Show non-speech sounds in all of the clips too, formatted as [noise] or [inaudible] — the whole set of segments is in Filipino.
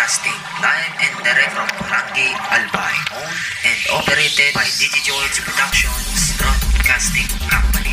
Broadcasting live and direct from Barangay Albay, owned and operated by Digi George Productions Broadcasting Company.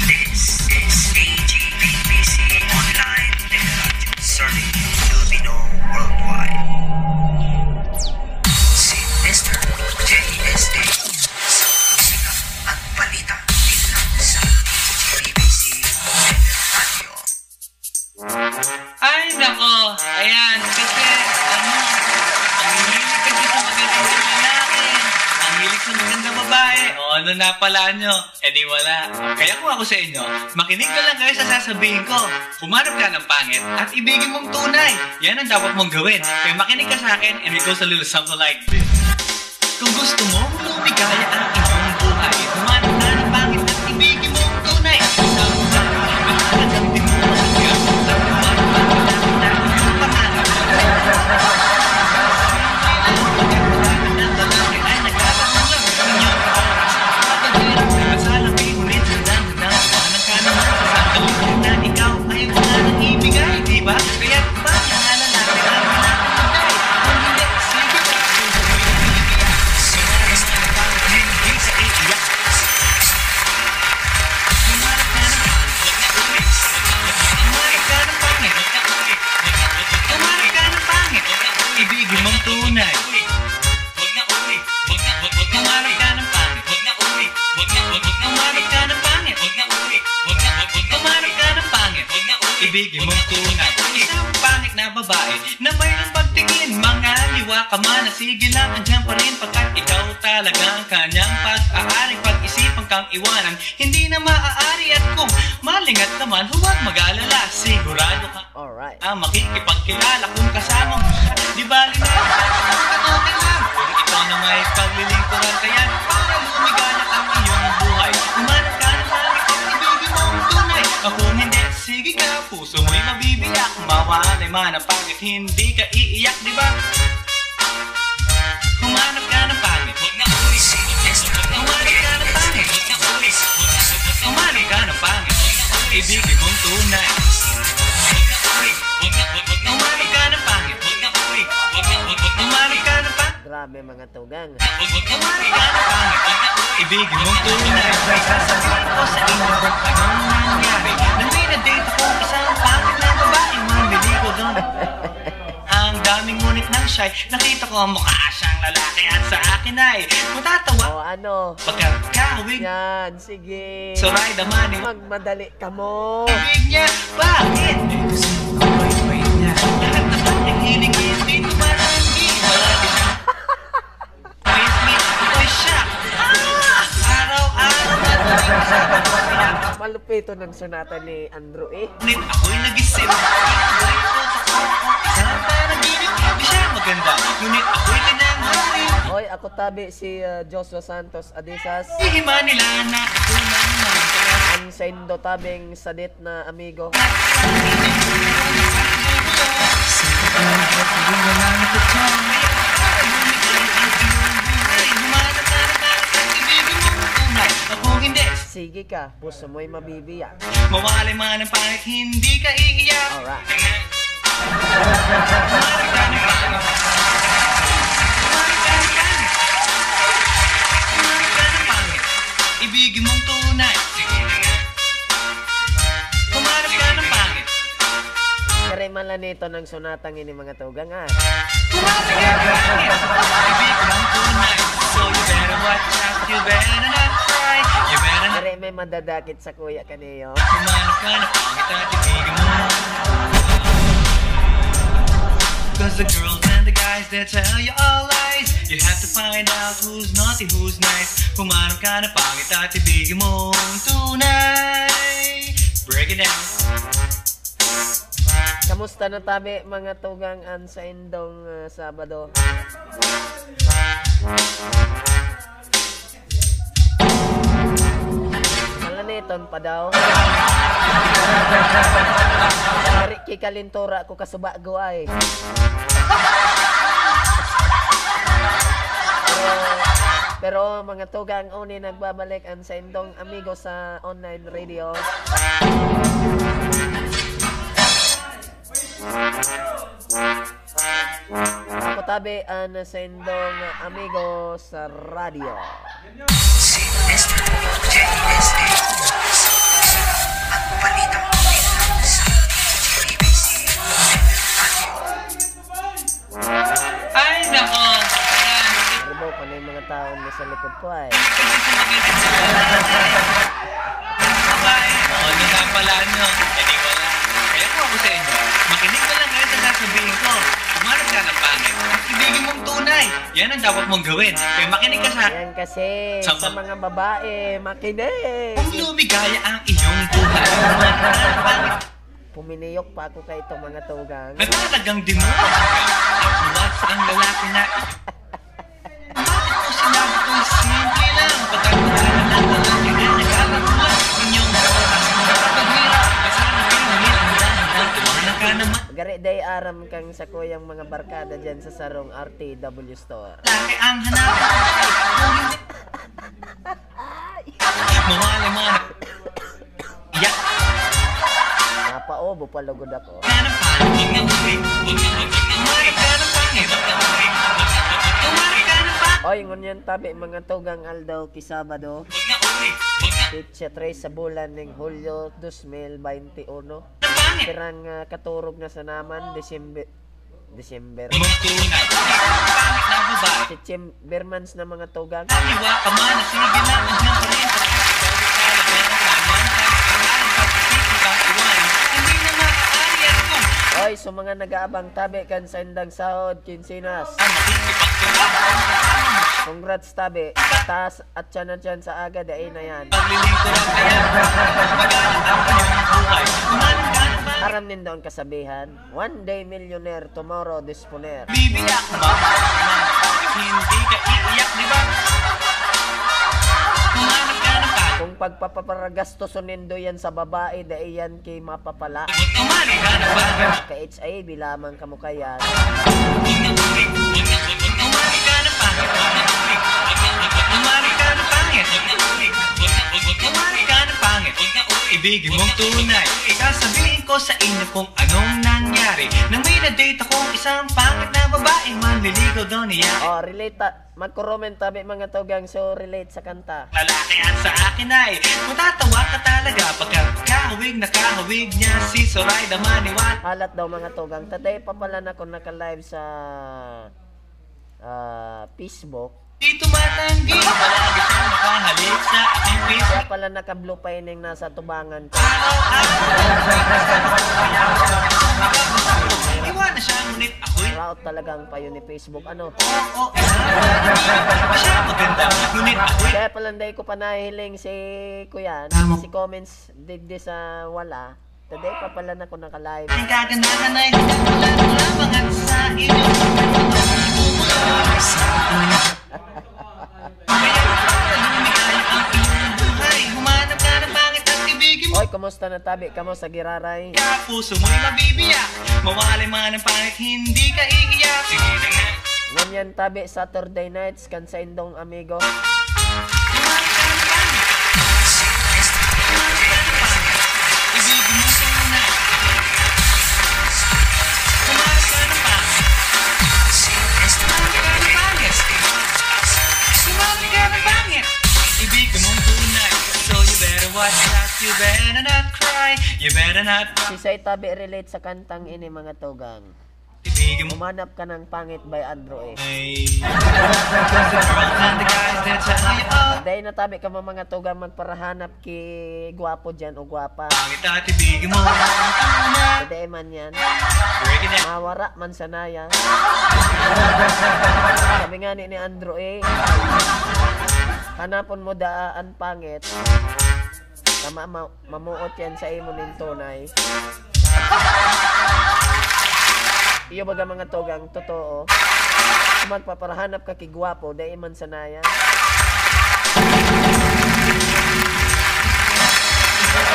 Ano na pala nyo? Eh di wala. Kaya kung ako sa inyo, makinig ka lang kayo sa sasabihin ko. Humanap ka ng pangit at ibigin mong tunay. Yan ang dapat mong gawin. Kaya makinig ka sa akin and it goes a little something like this. Kung gusto mo, lumigaya ang ibigin mong tunay. Isang pangit na babae na mayroong pagtingin, mga liwa ka man na sige lang andyan pa rin pagkat ikaw talaga ang kanyang pag-aaring pag-isipan kang iwanan. Hindi na maaari at kung malingat naman, huwag mag-alala, sigurado ka Alright. ang makikipagkilala kung kasama mo siya. Di bali na [laughs] lang. Kung ikaw na may paglilingkuran mabibiyak. Mawalay man ang pangit, hindi ka iiyak, di ba? Humanap ka ng pangit. Si Mr. Humanap ka ng pangit. Humanap ka ng pangit. Ibigin mong tunay. Humanap ka ng pangit. Humanap ka ng pangit. Grabe mga tugang. Humanap ka ng pangit. Ibigin mong tunay. May sasabihin ko sa inyo anong nangyari. Nang may na-date ako isang pangit na ko doon. Ang daming ngunit ng shy. Nakita ko ang mukha siyang lalaki at sa akin ay matatawa. O ano? Pagkakawig. Yan, sige. The money. Magmadali ka mo. Big niya, bakit? Wait, niya. Lahat naman ng hiling hindi tumaranggi. Wala din siya. Wait, wait, ako'y siya. Ah! Araw-araw na tuwing siya. Malupito ng sonata ni Andrew eh. Ngunit ako'y totoo. Isang panaginip. Di siya maganda. Ngunit ako'y kanyang hari. Oy, ako tabi si uh, Joshua Santos Adisas. Ihima nila na ako lang Ang sendo tabing sadit na amigo. Sige ka, puso mo'y mabibiyak. Mawalay man ang pangit, hindi ka iiyak. Alright. Ibigin mong tunay. Kumarap ka ng pangit. Kare man lang nito ng sonatang ini mga tugang ah. Kumarap ka ng pangit. Ibigin mong tunay. So you better watch out, you better not cry. You better not Kare may madadakit sa kuya kaniyo. Kumanap ka na pangit at ibigin mo Cause the girls and the guys they tell you all lies. You have to find out who's naughty, who's nice. Kumanap ka na pangit at ibigin mo tunay Break it down Kamusta na tabi mga tugang an sa indong uh, Sabado? Malaniton pa daw. Dari kikalintura ko kasubago ay. Pero, pero mga tugang uni nagbabalik ang sa indong amigo sa online radio. Tabi an sa indong amigo sa sa BBC Ay, nako. Ribo pa na yung mga taong nasa likod ko ay. Babae. O, ano na pala nyo? Eh, di wala. Kaya po ako sa inyo. Makinig ka lang ngayon sa sasabihin ko. Kumarap ka ng pangit. At ibigin mong tunay. Yan ang dapat mong gawin. Kaya makinig ka sa. Yan kasi Sa- sa mga babae, makinig. Kung lumigaya ang iyong buhay, Puminiyok pa ako kay itong mga tugang. na talagang di mo at buwat ang lalaki na [laughs] bakit ko sinabi ko'y simple lang pagkakilala ka naman Gari day aram kang sa kuyang mga barkada dyan sa sarong RTW store. lalaki ang hindi mawala mga iyak Napaobo palugod ako. Oy, ngunyan tabi mga tugang Aldaw Kisabado. Pitsa 3 sa bulan ng Hulyo 2021. Ng Kirang ah, katurog na sa naman, December. December. Tunay Pangit na mga tugang. Kaliwa ka man Sige na pa rin Oy, so mga nag-aabang tabi kan sa indang sahod, kinsinas. ang Congrats tabi. Taas at tiyan at sa aga, dahil na yan. Paglilingkod ang kaya ang kanyang buhay Ka Aram din doon kasabihan, one day millionaire, tomorrow disponer. Bibiyak ba? Hindi ka iiyak, di ba? Kumalang ka ng pangit Kung pagpapaparagasto nindo yan sa babae, dahil yan kay mapapala. Kumalang ka Ka HIV lamang kamo kayan. Umari ka na pangit Umari ka na Umari ka na pangit Ibigin mong tunay Sasabihin ko sa inyo kung anong nangyari Nang may na-date akong isang pangit na babae Manliligaw daw niya Oh, relate ta. Magko-comment tabi mga tugang so relate sa kanta. Lalaki at sa akin ay Matatawa ka talaga Pagka kahawig na kahawig niya Si Soraya Maniwat Halat daw mga tugang. Today pa pala na ako naka-live sa ah, Facebook. Di tumatanggi Palagi siyang nakahalik sa aking face Kaya pala naka-blue pining nasa tubangan ko. Iwan na siya, ngunit ako'y Route talaga ang payo ni Facebook. Ano? Oo, siya maganda, ngunit ako'y Kaya pala hindi ko pa nahihiling si Kuya. Si comments digdi sa wala. Today pa pala na ako naka-live. ang kagandahan ay hindi wala ng labangan sa inyo. Ang. Humanap ka ng pangit at ibigin mo. Oy, kumusta na tabi ka mo sa Giraray? Puso mo'y mabibiyak. Mawalay man ng pangit, hindi ka iiyak. Sige na nga. Nganyan tabi Saturday nights kan sa indong amigo. Watch out. You better not cry. You better not Si Say tabi relate sa kantang ini mga mo Umanap ka ng pangit by Andro eh. That oh. Dahil na tabi ka mo mga tugang magparahanap ki gwapo dyan o gwapa. Pangit mo. Dahil man yan. Mawara man sanaya. Sabi nga ni ni Andro eh. Hanapon mo daan pangit. Tama ma- mamuot yan sa imo ning tunay. Iyo baga mga tugang totoo. Kung magpaparahanap ka kay gwapo, dahil man sanaya.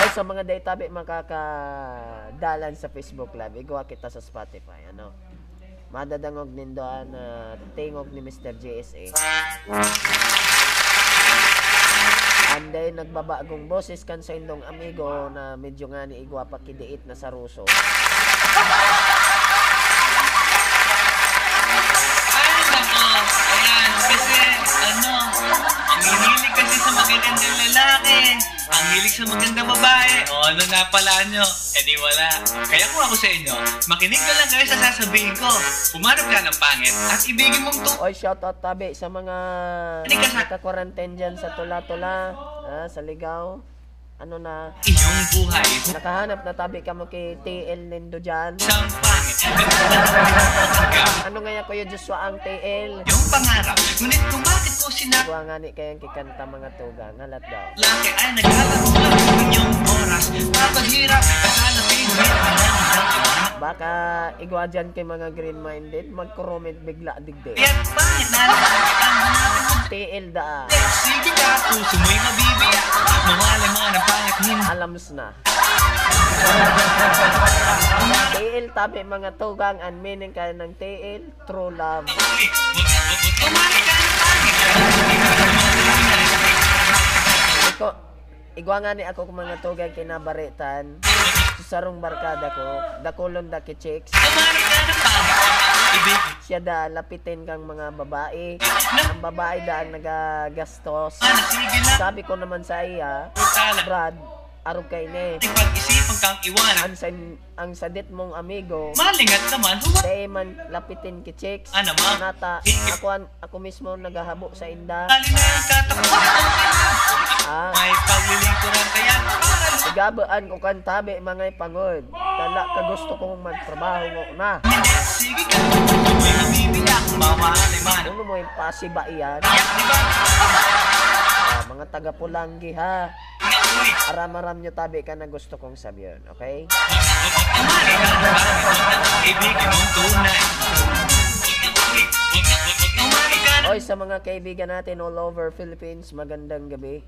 Ay, sa mga day tabi makakadalan sa Facebook Live, igawa kita sa Spotify, ano? Madadangog nindoan na tingog ni Mr. JSA. And then, nagbabagong boses kan sa indong amigo na medyo nga ni Igwapa kidiit na sa Ruso. Ayan, kasi ano, magagandang lalaki. Ang hilig sa magandang babae. O ano na pala nyo? Eh di wala. Kaya kung ako sa inyo, makinig ka lang kayo sa sasabihin ko. Pumarap ka ng pangit at ibigin mong to. Oy, shout out tabi sa mga Hindi ka sa- naka-quarantine dyan sa tula-tula, ah, sa ligaw. Ano na, Iyong buhay. nakahanap na tabi ka mo kay TL Lindo dyan. [laughs] Ano nga yan kuya Joshua ang TL? Yung pangarap. Ngunit kung bakit ko sinabi Buwa nga ni kayang kikanta mga tugang, halat daw. Laki ay naglalaro ng inyong oras Papaghirap, akala pinwin Baka igwa dyan kay mga green-minded, mag-comment bigla digdi. Kaya bakit mo TL da, alams na. TL tabi mga tugang, ang meaning ka ng TL, true love. Iko, igwa nga ni ako kung mga tugang kinabaritan. Sa sarong barkada ko, dakulon da ki chicks. Kumari ka pangit Ibig Siya da lapitin kang mga babae. Ang babae da nagagastos. lang Sabi ko naman sa iya, Brad, arog kay ne. Pag-isipan kang iwanan Ang, san, ang sadit mong amigo, Malingat naman Dahil man lapitin ki chicks. Ano, ma'am? Nata, ako, ako mismo nagahabo sa inda. Alin na yung Ah, May paglilingkuran kaya Para sigabaan ko kan tabi mga pangod. Kala ka gusto kong magtrabaho mo na. Sige ka. May nabibiyak Mamahali man Ano mo yung pasiba iyan? Ah, mga taga Pulanggi ha. Aram-aram nyo tabi ka na gusto kong sabihin, okay? Ibigin mong tunay Oy, sa mga kaibigan natin all over Philippines, magandang gabi.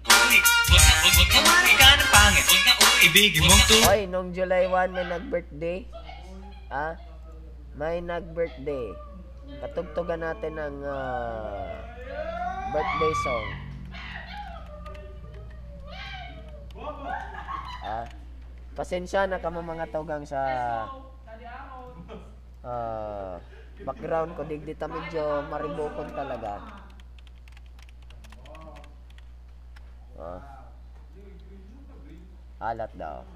Kumari ka ng pangit Ibigin mong tunay Oy, nung July 1 may nag-birthday. Ah, may nag-birthday. Patugtugan natin ng ah, birthday song. Ah, pasensya na kamo mga tugang sa ah, background ko digdita medyo maribokon talaga. Ah. Alat daw.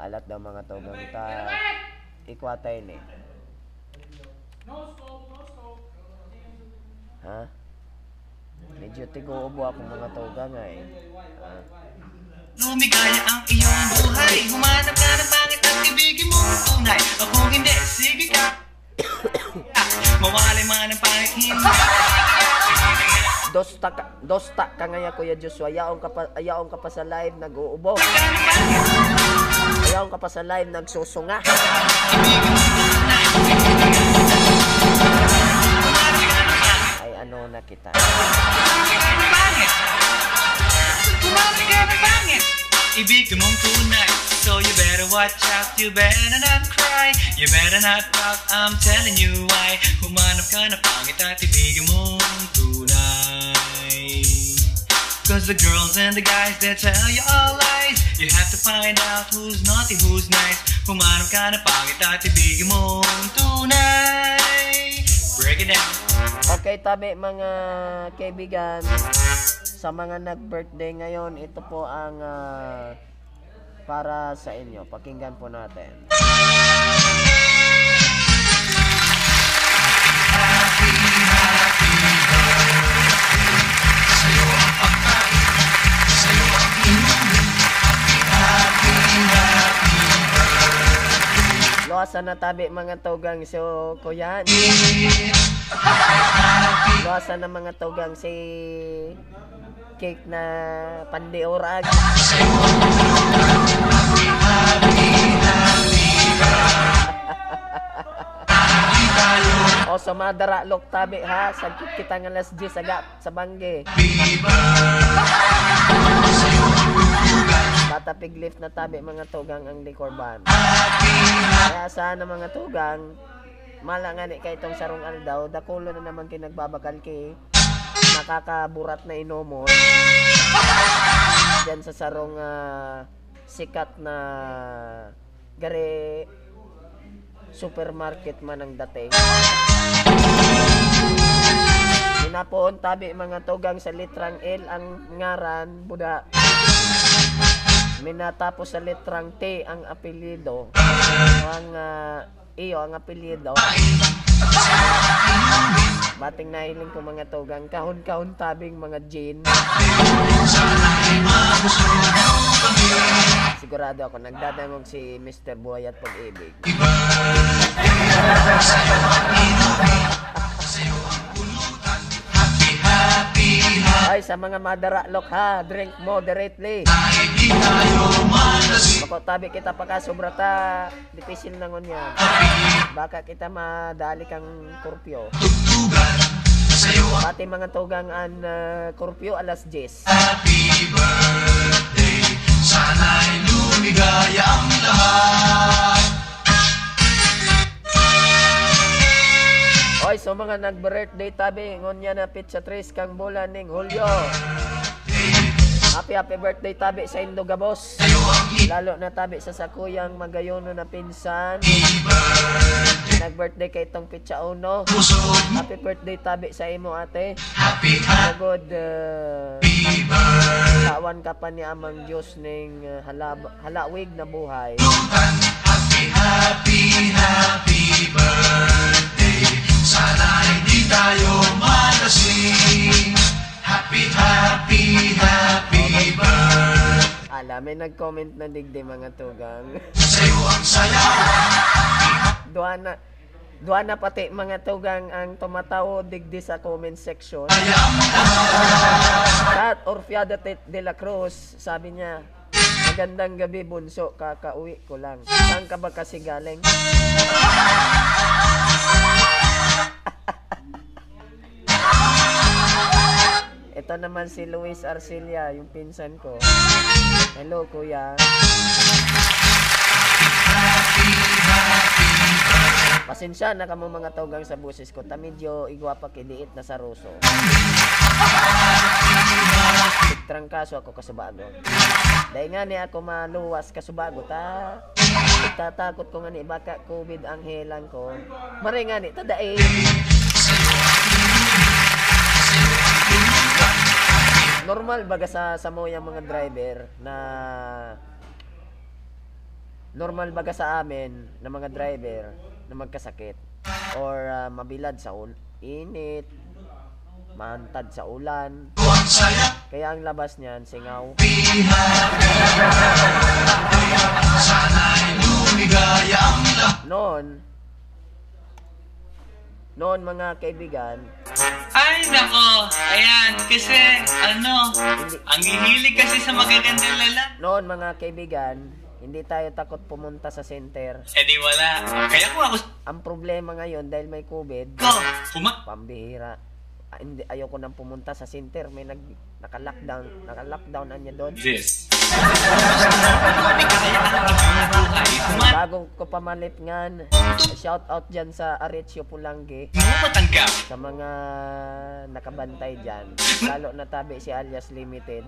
Alat daw mga tugang ta. Ikwatay ni. Ha? Medyo tigoobo ako mga tugang ay. Ha? Lumigaya ang iyong buhay Humanap ka ng pangit at ibigin mong tunay O kung hindi, sige ka [coughs] Mawalay man ang pangit hindi [laughs] Dosta ka, dosta ka ngaya Kuya Joshua. Ayaon ka pa, ayaon ka pa sa live nag-uubo. Ayaon ka pa sa live nagsusunga. Ibigin mong tunay Na kita. Kumari ka ng pangit Kumari ka ng pangit Ibigin mong tunay. So you better watch out, you better not cry. You better not talk, I'm telling you why. Humanap ka na pangit at ibigin mong tunay. Cause the girls and the guys, they tell you all lies. You have to find out who's naughty, who's nice. Humanap ka na pangit at ibigin mong tunay Break it down Okay, tabi mga kaibigan. Sa mga nag-birthday ngayon, ito po ang ah, para sa inyo. Pakinggan po natin. Luwasan na tabi mga tugang so kuyan. Luwasan na mga tugang si cake na pandiurag. o sa madara lok tabi ha sagkit kita nga las 10 aga sa bangge Bata piglift na tabi mga tugang ang likorban. Kaya sana mga tugang, mala nga ni kay itong sarong aldaw, dakulo na naman kinagbabakal kay nakakaburat na inomon. Diyan sa sarong ah, sikat na gare supermarket man ang dating. Pinapoon tabi mga tugang sa litrang L ang ngaran, buda. Minatapos sa litrang T ang apelyido. Ang ah, iyo ang apelyido. Bating nahiling ko mga tugang, kahon-kahon tabing mga gin. Sigurado ako, nagdadangog si Mr. Buhay at Pag-ibig. Ay, sa mga madaralok ha, drink moderately. Makotabi kita pa ka, sobra ta, dipisil na ngon yan. Baka kita madali kang kurpyo. Pati mga tugang an uh, kurpyo alas 10. Sana'y lumigaya ang lahat Oy, so mga nag-birthday tabi, ngon yan na pizza tres kang bulan ning Hulyo. Happy happy birthday tabi sa Indogabos. Lalo na tabi sa sakuyang magayono na pinsan. Nag-birthday kay itong pizza uno. Happy birthday tabi sa imo ate. Happy, happy Pagod uh, tawan ka pa ni amang Diyos ning uh, halab, halawig na buhay. Happy, happy, happy birthday Sana'y di tayo malasing Happy, happy, happy birthday Ala, may nag-comment na digdi mga tugang. Sa'yo ang saya Duha na, duha na pati mga tugang ang tumatawo digdi sa comment section. Kat Orfiada de la Cruz, sabi niya, Magandang gabi, bunso. Kakauwi ko lang. Saan ka ba kasi galing? [laughs] Ito naman si Luis Arcilia, yung pinsan ko. Hello, kuya. Pasensya na kamo mga tawgang sa busis ko. Ta medyo igwapa kidiit na sa ruso. Trangkaso ako kasubago. Dahil nga ni ako maluwas kasubago ta. Tatakot ko nga ni baka COVID ang helang ko. Mare nga ni tadae. Normal baga sa sa mo mga driver na normal baga sa amin na mga driver na magkasakit or ah, mabilad sa ul- init maantad sa ulan. Kaya ang labas niyan singaw. Noon noon mga kaibigan Ay, nako. Ayan, kasi, ano, ang hihilig kasi sa magagandang lala. noon mga kaibigan hindi tayo takot pumunta sa center Eh di wala. Kaya kung ako ang problema ngayon dahil may covid ko, kuma... pambihira Ah, hindi ayoko nang pumunta sa center may nag naka-lockdown naka-lockdown anya doon This. Hindi kaya ang ibang buhay. Kumat bago ko pamalip ngan shout out dyan sa Arecio matanggap. sa mga nakabantay dyan lalo na tabi si alias limited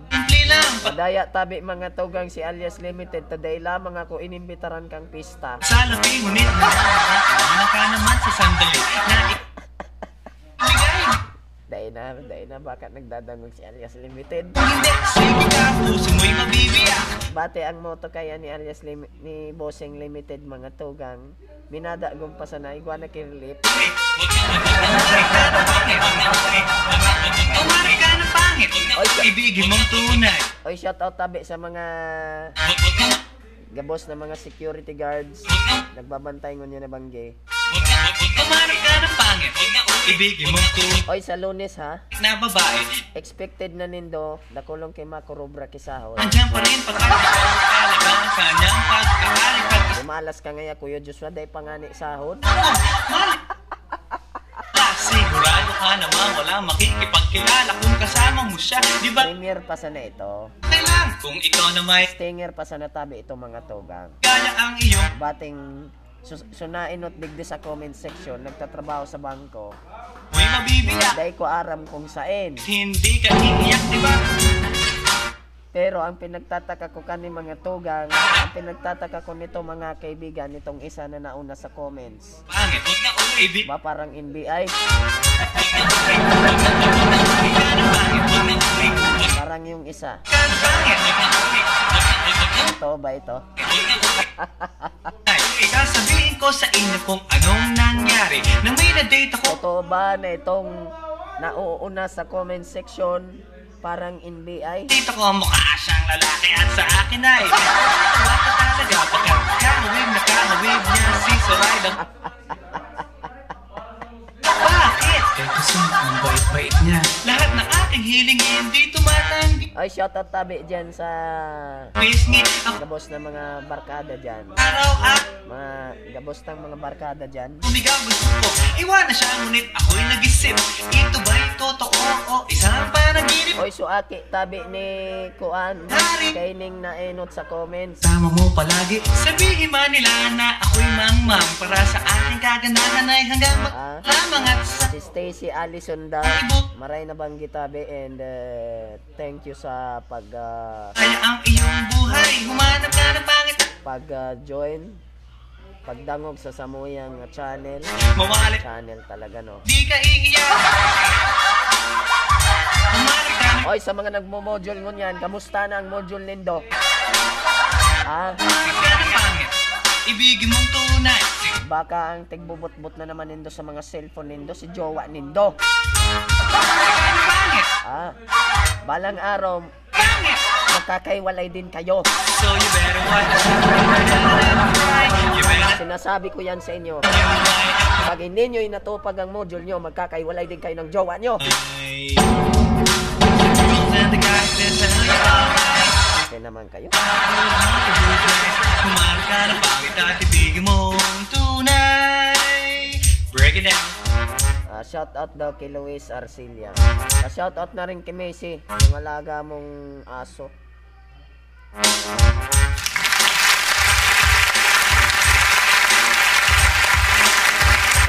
padaya tabi mga tugang si alias limited taday lamang ako inimbitaran kang pista Sa labi, ngunit nakakaanak ka naman sa sandali na. Dahil na dahil na baka nagdadangog si alias limited. Bate ang moto kaya ni alias Lim- ni Bossing Limited mga tugang. Minada gumpa sa naigwa na kirlip. Eh, huwag ka Umari ka na pangit. Umari ka na pangit. Ibigin mong tunay. Oy, shout out tabi sa mga gabos na mga security guards. Nagbabantay ngon na bangge. Huwag ka na pangit. Ibigin mong tunay Oy, sa lunes ha. na babae. Expected na nindo nakulong kay Mako Rubra kisahon. Andiyan pa rin pagkakalaga ang kanyang pagkakalipad. Lumalas ka ngaya Kuya Joshua day pangani sahod. Sigurado ka naman wala makikipagkilala kung kasama mo siya. Di ba? Premier pa sana ito. lang kung ikaw na may Stinger pa sana tabi ito mga tugang. kaya ang iyong Bating sus- sunain at digdi sa comment section nagtatrabaho sa bangko. may mabibiyak. Day ko aram kung sain. Hindi ka iiyak, di ba? Pero ang pinagtataka ko kani mga tugang, ang pinagtataka ko nito mga kaibigan, nitong isa na nauna sa comments. Pangit, huwag na uwi. Ibig Ba parang NBI, parang yung isa. Ito ba ito? [laughs] Ay, sasabihin ko sa inyo kung anong nangyari. Nang may na-date ako Totoo ba na itong nauuna sa comment section, parang NBI? Dito ko ang mukha siyang lalaki at sa akin ay ka talaga pagkat kahawig na kahawig niya si Soraya Eh kasi ang bait-bait niya Lahat ng aking hiling hindi tumatanggi Ay, shoutout tabi dyan sa Pisngi ang gabos na mga barkada dyan. araw at Mga gabos ng mga barkada dyan. Umigaw gusto ko Iwanan siya ngunit ako'y nag-isip Ito ba'y totoo o isang panaginip? Oy, suaki tabi ni Kuan. Kay Ning na enot sa comments. Tama mo palagi Sabihin man nila na ako'y mangmang Para sa aking kagandahan ay hanggang Ah. maglamang at sa Si Stacy Allison daw. Maray na bang gitabi and uh, thank you sa pag uh, Kaya ang iyong buhay Humanap ka ng pangit pag uh, join pagdangog sa Samuyang channel. Mawali Channel talaga no. Di ka iiyak Oy, sa mga nagmo-module ngunyan, kamusta na ang module nindo? Ah, Ibigin mong tunay baka ang tigbubot-bot na naman nindo sa mga cellphone nindo si jowa nindo. Ah, balang araw magkakaiwalay din kayo. So you better watch You better Sinasabi ko yan sa inyo. Pag hindi nyo inatupag ang module nyo, magkakaiwalay din kayo ng jowa nyo. Kasi naman kayo. Kumain ka ng pangit at ibigin mong tunay Break it down Ah, shout out daw kay Luis Arcilia. Ah, shout out na rin kay Macy, yung alaga mong aso.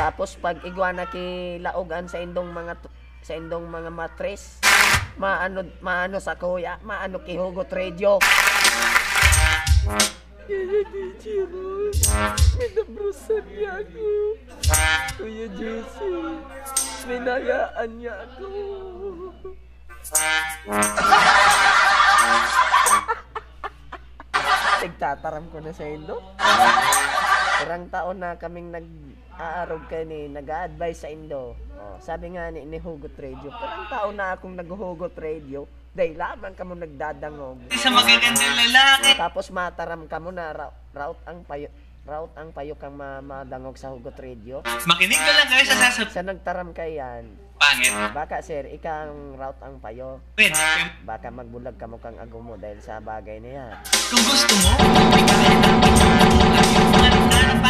Tapos pag iguana ki laogan sa indong mga sa indong mga matres, maano maano sa kuya, maano ki hugot radio. Minabrusan niya ako. Kuya Jesse, minayaan niya ako. Tigtataram ko na sa Indo. Irang taon na kaming nag-aarog kani, nag-a-advise sa Indo. Oh, sabi nga ni, ni Hugot Radio, parang taon na akong naghuhugot radio. Dahil lamang ka mo nagdadangog. Sa magagandang lalaki Tapos mataram ka mo na ra- route ang payo route ang payo kang ma- madangog sa Hugot Radio. Makinig ka lang kayo sa sasab... Sa nagtaram ka yan, Pangit baka sir, ikang route ang payo. Wait, Baka magbulag ka mo kang ago mo dahil sa bagay na yan. kung gusto mo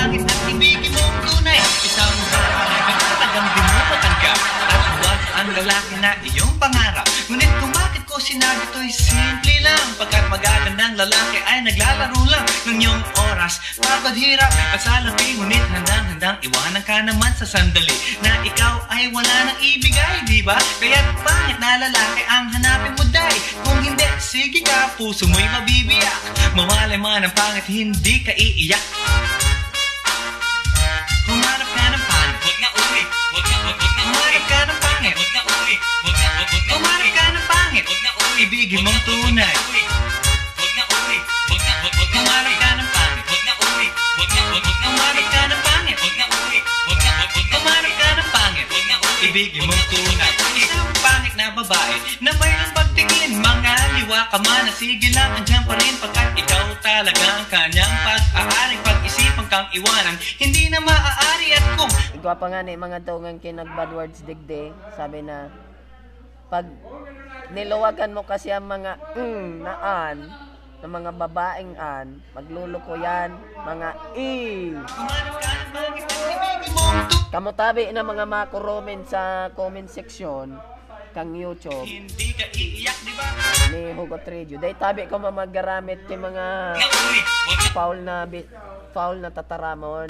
Ang pangit at ibigin mong tunay Isang Talagang di mo At huwag ang lalaki na iyong pangarap. Ngunit kung bakit ko sinabi to'y simple lang Pagkat magagandang lalaki ay naglalaro lang Ng iyong oras. Papadhirap at salapi Ngunit handang-handang iwanan ka naman sa sandali. Na ikaw ay wala nang ibigay, di ba? Kaya't pangit na lalaki ang hanapin mo dahil? Kung hindi, sige ka, puso mo'y mabibiyak. Mawalay man ang pangit, hindi ka iiyak pangit, huwag na uwi Huwag na, huwag, huwag na Humanap ka ng pangit, huwag na uwi Ibigin mong tunay. Huwag na uwi, huwag na, huwag, huwag na Humanap ka ng pangit, huwag na uwi Huwag na, huwag, huwag na Humanap ka ng pangit, huwag na uwi na uwi Ibigin mong tunay. Isang pangit na babae na mayroong pagtingin Mga liwa ka man. Na sige lang andyan pa rin Pagkat ikaw talaga ang kanyang pag-aaring Pag-isipan kang iwanan Hindi na maaari. At kung Igwa pa nga ni mga tungang kinag bad words digde, sabi na pag niluwagan mo kasi ang mga mm, naan ng mga babaeng an, magluluko yan, mga tunay Kamutabi na mga makuromen sa comment section kang YouTube Hindi ka iiyak, di ba? ni Hugot Radio. Dahil tabi ko mamagaramit yung mga foul na bit foul na tataramon.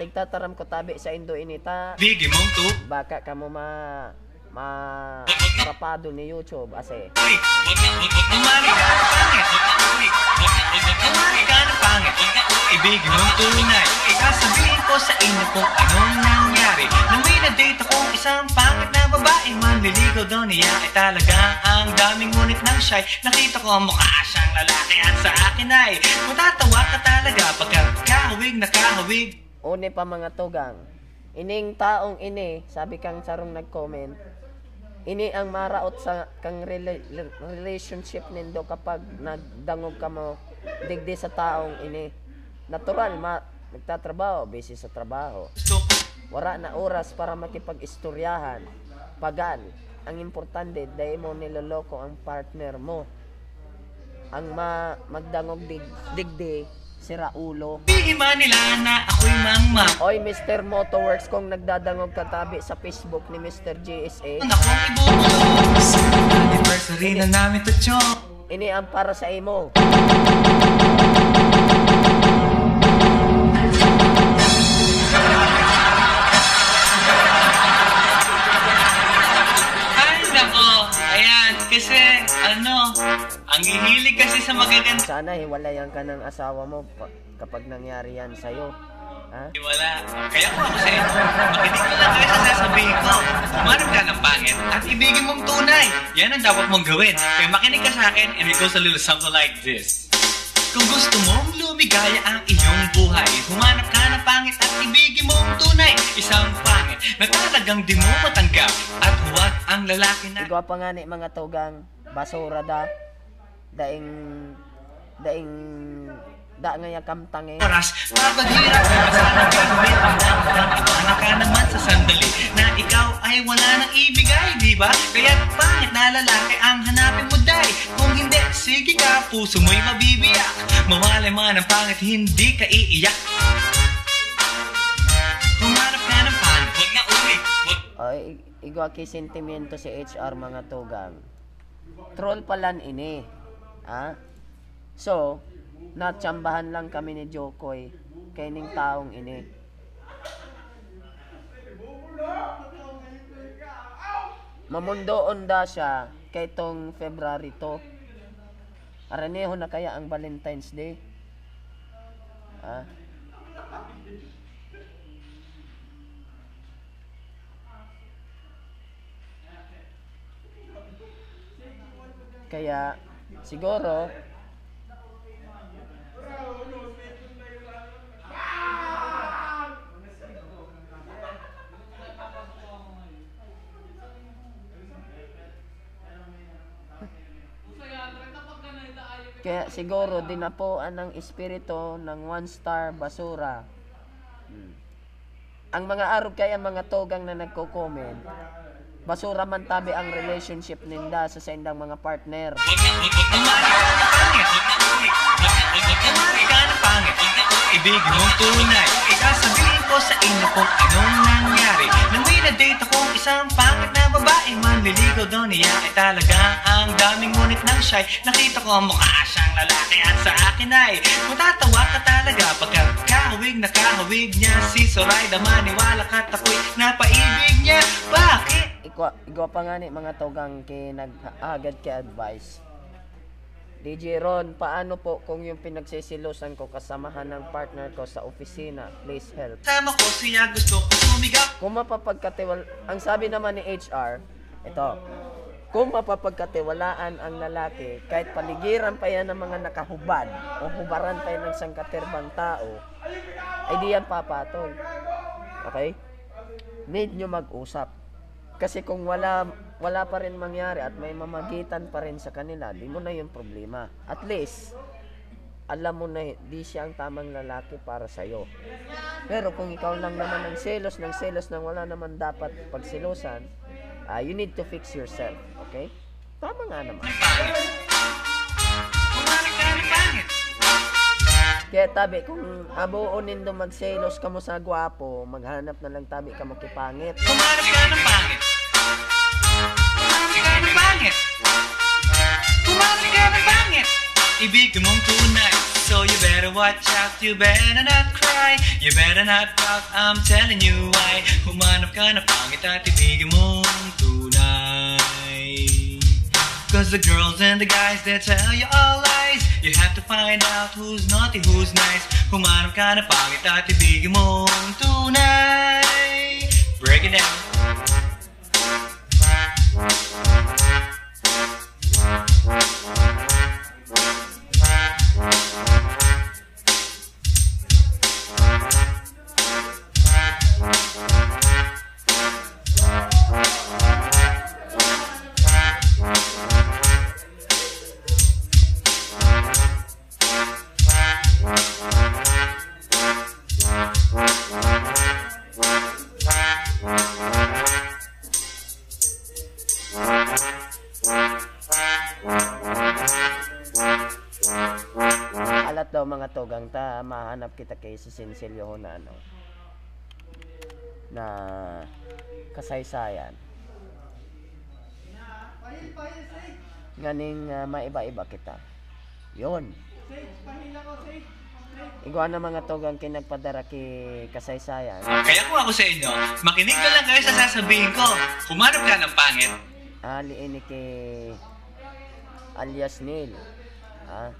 Tigtataram ko tabi sa Indo inita. Bigyan mong to Baka ka mo ma ma rapado ni YouTube kasi ibigin mong tunay. Sasabihin ko sa inyo kung anong nangyari. Nang may na-date akong isang pangit na babae. Manliligaw daw niya ay talaga ang daming ngunit ng shy. Nakita ko ang mukha siyang lalaki at sa akin ay matatawa ka talaga pagka kahawig na kahawig. Une pa mga tugang. Ining taong ini, sabi kang sarong nag-comment, ini ang maraot sa kang rela- relationship nindo kapag nagdangog ka mo digdi sa taong ini. Natural, ma nagtatrabaho, busy sa trabaho. Wara na oras para makipag-istoryahan. Pagal. Ang importante, dahil mo niloloko ang partner mo. Ang ma magdangog dig digdi, sira ulo. Iima nila na ako'y mangma. Oy, Mr. Motoworks, kung nagdadangog katabi sa Facebook ni Mr. GSA, Ang akong ibubulos. Anniversary na namin to, Chong. ini ang para sa imo. Ang hihilig kasi sa magaganda. Sana hiwalayan ka ng asawa mo pa- kapag nangyari yan sa'yo. Ha? Wala. Kaya kung ako sa inyo, makinig ka lang kayo sa sasabihin ko. Umarap ka ng pangit at ibigin mong tunay. Yan ang dapat mong gawin. Kaya makinig ka sa akin and it goes a little something like this. Kung gusto mong lumigaya ang iyong buhay, humanap ka ng pangit at ibigin mong tunay. Isang pangit na talagang di mo matanggap at huwag ang lalaki na... Igwa pa nga ni mga tugang basura da. Daing daing da nga ya kamtange oras Papaghirap ka sana gagawin ang ka naman sa sandali Na ikaw ay wala nang ibigay, di ba? Kaya pangit na lalaki ang hanapin mo, day? Kung hindi, sige ka, puso mo'y mabibiyak. Mawalay man ang pangit, hindi ka iiyak. Humanap ka ng pangit, huwag na uwi Huwag ay igwa ki sentimiento si HR mga tugang troll palan ini ha? So natsambahan lang kami ni Jokoy kay ning taong ini. Mamundoon da siya kay tong February to. Araneho na kaya ang Valentine's Day. Ha Kaya siguro Kaya siguro dinapuan ng espiritu ng one star basura. Hmm. Ang mga arog kaya mga togang na nagko-comment, basura man tabi ang relationship ninda sa sendang mga partner. Ibigin mong tunay. Isasabihin ko sa inyo kung anong nangyari. Nang may na-date akong isang pangit na babae. Manliligaw daw niya ay talaga ang daming ngunit ng shy. Nakita ko ang mukha siyang lalaki at sa akin ay matatawa ka talaga pagka kahawig na kahawig niya. Si Soraya maniwala ka't ako'y napaibig niya. Bakit? Ikwa, igwa pa nga ni mga togang kay nagagad kay advice. DJ Ron, paano po kung yung pinagsisilosan ko kasamahan ng partner ko sa opisina? Please help. Sama ko siya gusto ko sumigap. Kung mapapagkatiwal... Ang sabi naman ni HR, ito, kung mapapagkatiwalaan ang lalaki, kahit paligiran pa yan ng mga nakahubad o hubaran pa yan ng sangkaterbang tao, ay di yan papatol. Okay? Need nyo mag-usap. Kasi kung wala wala pa rin mangyari at may mamagitan pa rin sa kanila, di mo na yung problema. At least, alam mo na di siya ang tamang lalaki para sa'yo. Pero kung ikaw lang naman ng selos, ng selos nang wala naman dapat pagsilosan, ah, you need to fix yourself. Okay? Tama nga naman. Kaya tabi, kung abuonin do magselos ka mo sa gwapo, maghanap na lang tabi ka mo kipangit. Kumarap ka ng Ibig mong tunay. So you better watch out, you better not cry You better not pout, I'm telling you why Humanap ka ng pangit at ibig mong tunay Cause the girls and the guys, they tell you all lies. You have to find out who's naughty, who's nice. Humanap ka na pangit at ibigin mong tunay. Break it down. Si Sinsilyo ho na ano, na kasaysayan. Nganing uh, maiba-iba kita. Yon. Iguan na mga togang kinagpadara ki kasaysayan. Kaya kung ako sa inyo, makinig ka lang kayo sa sasabihin ko. Humanap ka ng pangit. Ali ini ki alias Neil. Ah,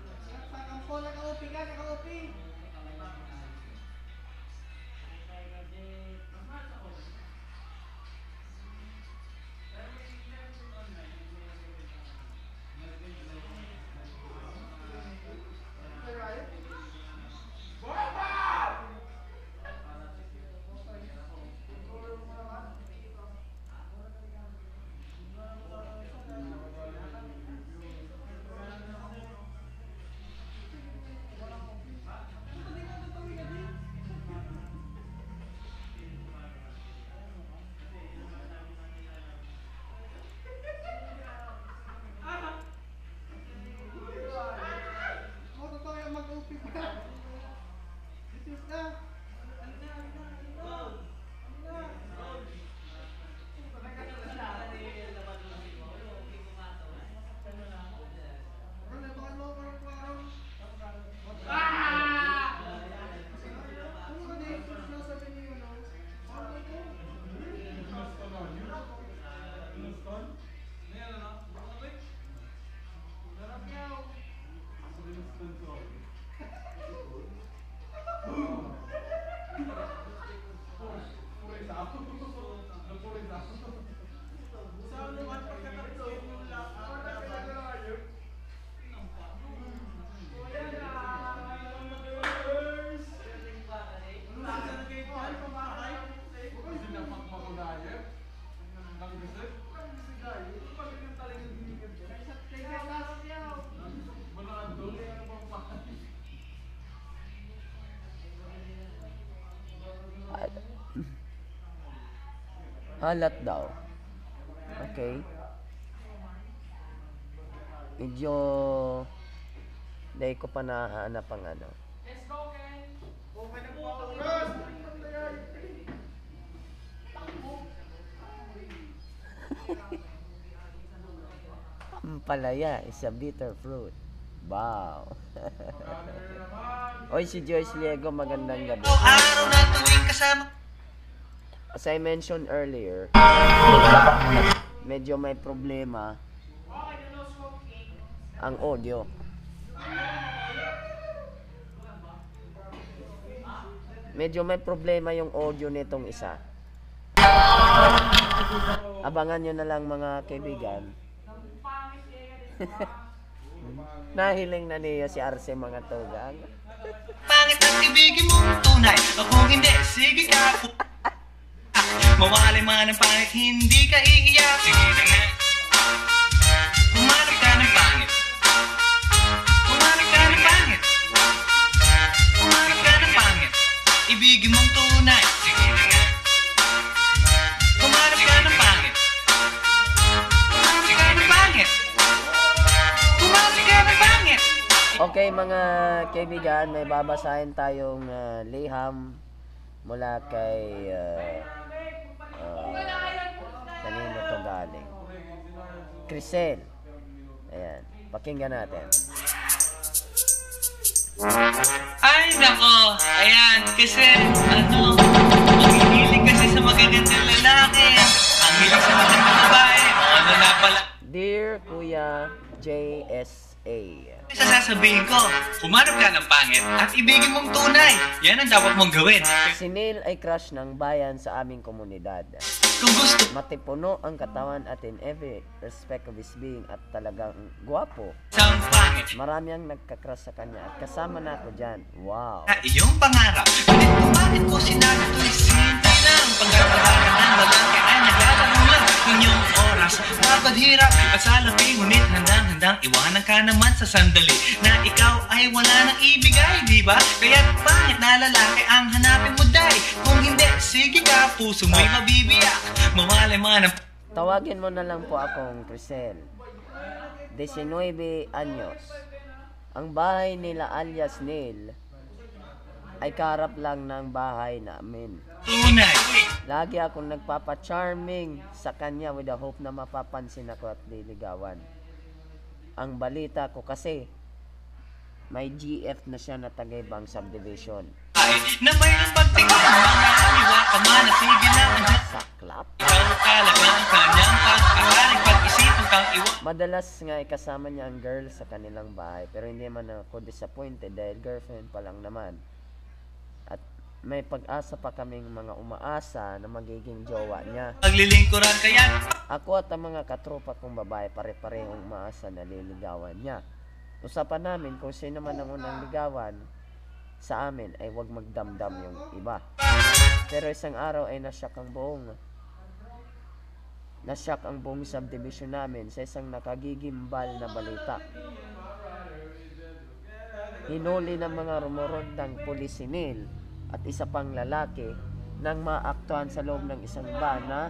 halat daw. Okay. Medyo dahil ko pa nahanap ang ano. Ampalaya is a bitter fruit. Wow. [laughs] Oy, si Joyce Liego, magandang gabi. Araw na tuwing kasama As I mentioned earlier, medyo may problema ang audio. Medyo may problema yung audio nitong isa. Abangan nyo na lang mga kaibigan. [laughs] Nahiling na niya si Arce mga tugang. Pangit at ibigin mong tunay O kung hindi, sige ka Mawalay man ang pangit, hindi ka iiyak. Sige na nga Humanap ka ng pangit. Humanap ka ng pangit. Humanap ka ng pangit. Ibigin mong tunay. Sige na nga Humanap ka ng pangit. Humanap ka ng pangit. Humanap ka ng pangit. Okay mga kaibigan, may babasahin tayong ah, liham mula kay uh, kanino to galing. Crisel. Ayan, pakinggan natin. Ay, nako. Ayan, kasi, ano, ang hihilig kasi sa magagandang lalaki. Ang hilig sa magandang babae. Ano na pala. Dear Kuya JSA, Isa sasabihin ko, humanap ka ng pangit at ibigin mong tunay. Yan ang dapat mong gawin. si Neil ay crush ng bayan sa aming komunidad. Kung gusto Matipuno ang katawan at in every respect of his being at talagang gwapo. isang pangit Marami ang nagka-crush sa kanya at kasama na ako dyan. Wow! na iyong pangarap. Ngunit bakit ko sinabi ito'y simple lang. Pagkakalaga ng inyong oras. Papaghirap at sa labi, ngunit handang-handang iwanan ka naman sa sandali na ikaw ay wala nang ibigay, di ba? Kaya pangit na lalaki ang hanapin mo, day. Kung hindi, sige ka, puso mo'y mabibiyak. Mawalay man ang Tawagin mo na lang po akong Crisel. 19 anyos. Ang bahay nila alias Neil ay karap lang ng bahay namin. tunay. Lagi akong nagpapa-charming sa kanya with the hope na mapapansin ako at liligawan. Ang balita ko kasi, may GF na siya na tagaybang subdivision. Na mayroong pagtingin, mga aliwa ka man, na Saklap. Ikaw talaga ang iwan. Madalas nga ikasama niya ang girl sa kanilang bahay pero hindi man ako disappointed dahil girlfriend pa lang naman. May pag-asa pa kaming mga umaasa na magiging jowa niya. Paglilingkuran kaya Ako at ang mga katropa kong babae pare-parehong umaasa na liligawan niya. Usapan namin kung sino man ang unang ligawan sa amin ay huwag magdamdam yung iba. Pero isang araw ay nasyak ang buong nasyak ang buong subdivision namin sa isang nakagigimbal na balita. Hinuli ng mga rumorondang pulis si Neil at isa pang lalaki nang maaktuhan sa loob ng isang van na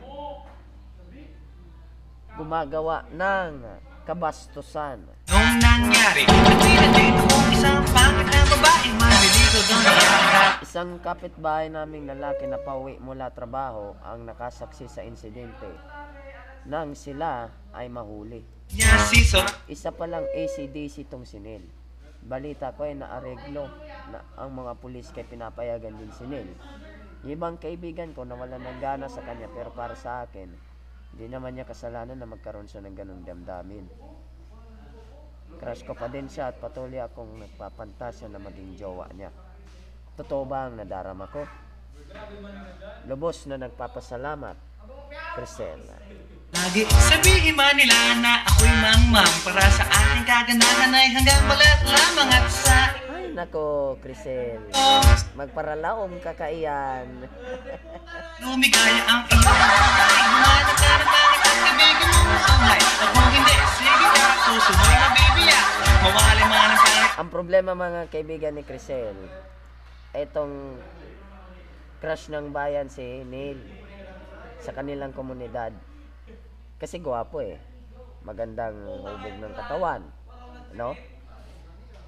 gumagawa ng kabastusan. nung nangyari, nagpila dito kung isang pangit na babae manliligaw daw niya. Isang kapitbahay naming lalaki na pauwi mula trabaho ang nakasaksi sa insidente nang sila ay mahuli. Isa palang ACDC tong sinil. Balita ko ay naareglo na ang mga pulis kay pinapayagan din si Neil. Ibang kaibigan ko nawala ng gana sa kanya pero para sa akin, hindi naman niya kasalanan na magkaroon siya ng ganong damdamin. Crush ko pa din siya at patuloy akong nagpapantasya na maging jowa niya. Totoo ba ang nadarama ko? Lubos na nagpapasalamat, Crisel. Lagi sabihin man nila na ako'y mangmang para sa aking kagandahan ay hanggang balat lamang at sa Ay, nako, Crisel. Magparalaom ka kaiyan. [laughs] lumigaya ang iyong buhay. Humanap ka ng pangit at ibigin mo ang tunay. At kung hindi, sige ka, puso mo'y mabibiyak. Mawali man ang pangit. Ang problema mga kaibigan ni Crisel, itong crush ng bayan si Neil sa kanilang komunidad. Kasi gwapo eh. Magandang hubog ng katawan. No?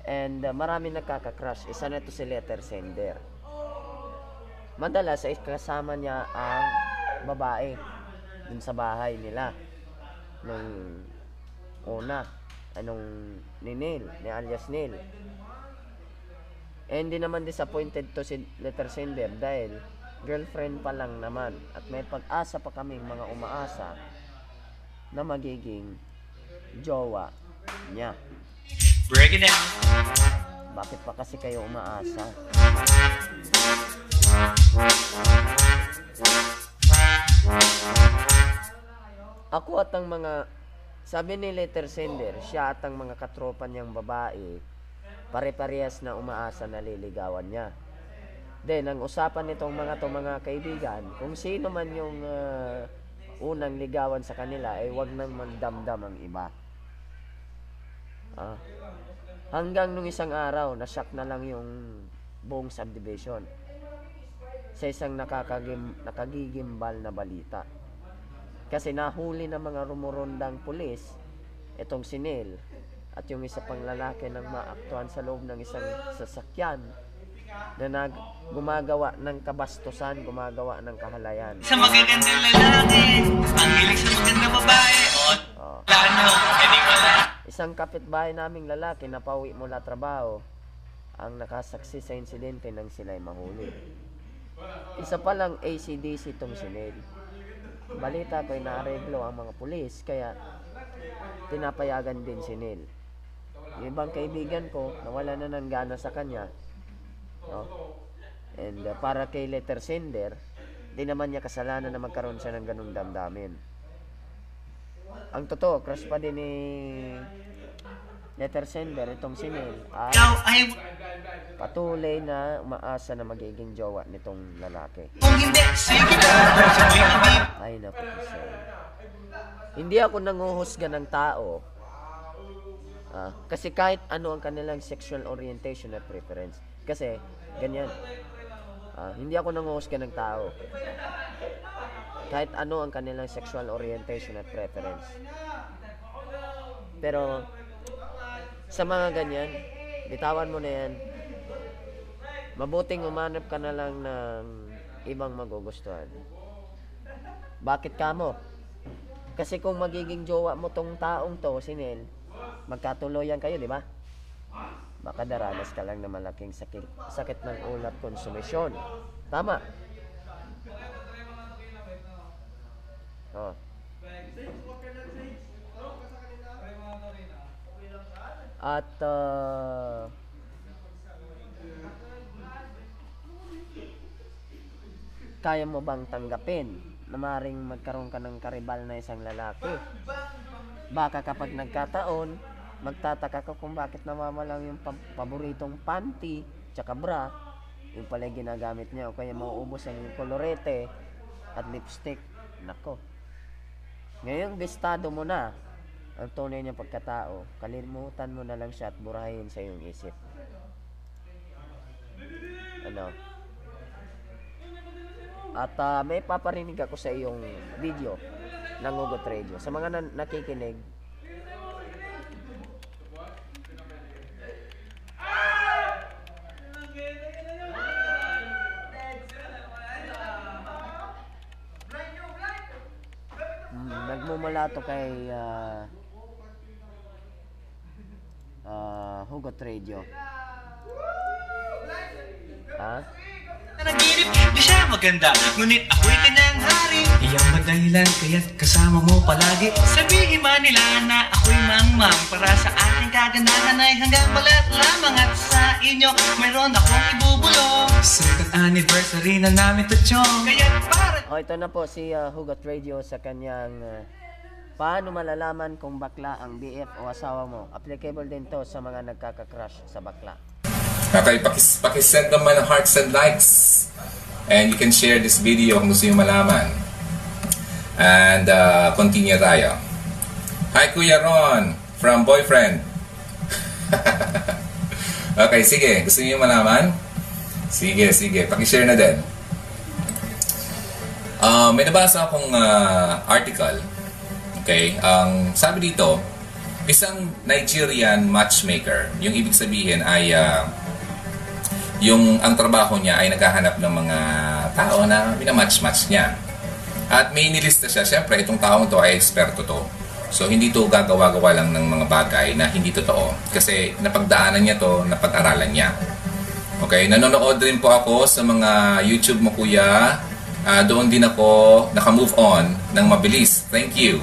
And uh, marami nagkaka-crush. Isa na ito si letter sender. Madalas ay kasama niya ang babae dun sa bahay nila. Nung una, anong ni Neil, ni alias Neil. Eh, hindi naman disappointed to si letter sender dahil girlfriend pa lang naman at may pag-asa pa kaming mga umaasa na magiging jowa niya. Break it down. Bakit pa kasi kayo umaasa? Ako at ang mga sabi ni letter sender, siya at ang mga katropa niyang babae, pare-parehas na umaasa na liligawan niya. Then, ang usapan nitong mga to mga kaibigan, kung sino man yung ah, unang ligawan sa kanila, ay wag nang magdamdam ang iba. Ah. Hanggang nung isang araw, nasyak na lang yung buong subdivision sa isang nakakagim, nakagigimbal na balita. Kasi nahuli ng mga rumurondang pulis itong si Neil at yung isa pang lalaki nang maaktuhan sa loob ng isang sasakyan na nag, gumagawa ng kabastusan, gumagawa ng kahalayan. Sa magagandang lalaki, ang hilig sa magandang babae. O, Oh. wala no, hindi wala. Isang kapitbahay naming lalaki na pauwi mula trabaho ang nakasaksi sa insidente nang sila'y mahuli. Isa pa lang ACDC itong si Neil. Balita ko'y naareglo ang mga pulis kaya pinapayagan din si Neil. Yung ibang kaibigan ko, nawala na ng gana sa kanya. No? And uh, para kay letter sender, di naman niya kasalanan na magkaroon siya ng ganung damdamin. Ang totoo, crush pa din ni letter sender, itong si Ikaw ay patuloy na umaasa na magiging jowa nitong lalaki. Ay, naku. Hindi ako nanguhusga ng tao. Ah, kasi kahit ano ang kanilang sexual orientation at preference. Kasi, ganyan. Ah, hindi ako nanguhusga ng tao. Kahit ano ang kanilang sexual orientation at preference. Pero, sa mga ganyan, bitawan mo na yan. Mabuting umanap ka na lang ng ibang magugustuhan. Bakit ka mo? Kasi kung magiging jowa mo tong taong to, si Nel, magkatuloyan kayo, di ba? Baka daranas ka lang na malaking sakit, sakit ng ulat konsumisyon. Tama. Oh. At uh, kaya mo bang tanggapin na maring magkaroon ka ng karibal na isang lalaki? Baka kapag nagkataon, magtataka ka kung bakit namamalang yung pa- paboritong panty tsaka bra, yung pala yung ginagamit niya o kaya mauubos ang yung kolorete at lipstick. Nako. Ngayong bistado mo na ang tunay niyang pagkatao, kalimutan mo na lang siya at burahin sa iyong isip. Ano? At ah, may paparinig ako sa iyong video ng Ugot Radio. Sa mga nan- nakikinig, nagmumula to kay ah, ah, Hugot Radio. Ha? Nanaginip, di siya maganda Ngunit ako'y kanyang hari Iyang madahilan kaya't kasama mo palagi Sabihin man nila na ako'y mangmang Para sa aking kagandahan ay hanggang balat lamang At sa inyo mayroon akong ibubulong Second anniversary na namin to chong Kaya't para O ito na po si ah, Hugot Radio sa kanyang ah, Paano malalaman kung bakla ang BF o asawa mo? Applicable din to sa mga nagkaka-crush sa bakla. Okay, pakis, pakisend naman ng hearts and likes. And you can share this video kung gusto nyo malaman. And uh, continue tayo. Hi Kuya Ron, from Boyfriend. [laughs] okay, sige. Gusto niyo malaman? Sige, sige. Pakishare na din. Uh, may nabasa akong uh, article. Okay, ang sabi dito, isang Nigerian matchmaker, yung ibig sabihin ay uh, yung ang trabaho niya ay naghahanap ng mga tao na minamatch-match niya. At may nilista siya, syempre itong taong to ay eksperto to. So hindi to gagawa-gawa lang ng mga bagay na hindi totoo. Kasi napagdaanan niya to, napag-aralan niya. Okay, nanonood rin po ako sa mga YouTube mo kuya. Ah, doon din ako naka-move on ng mabilis. Thank you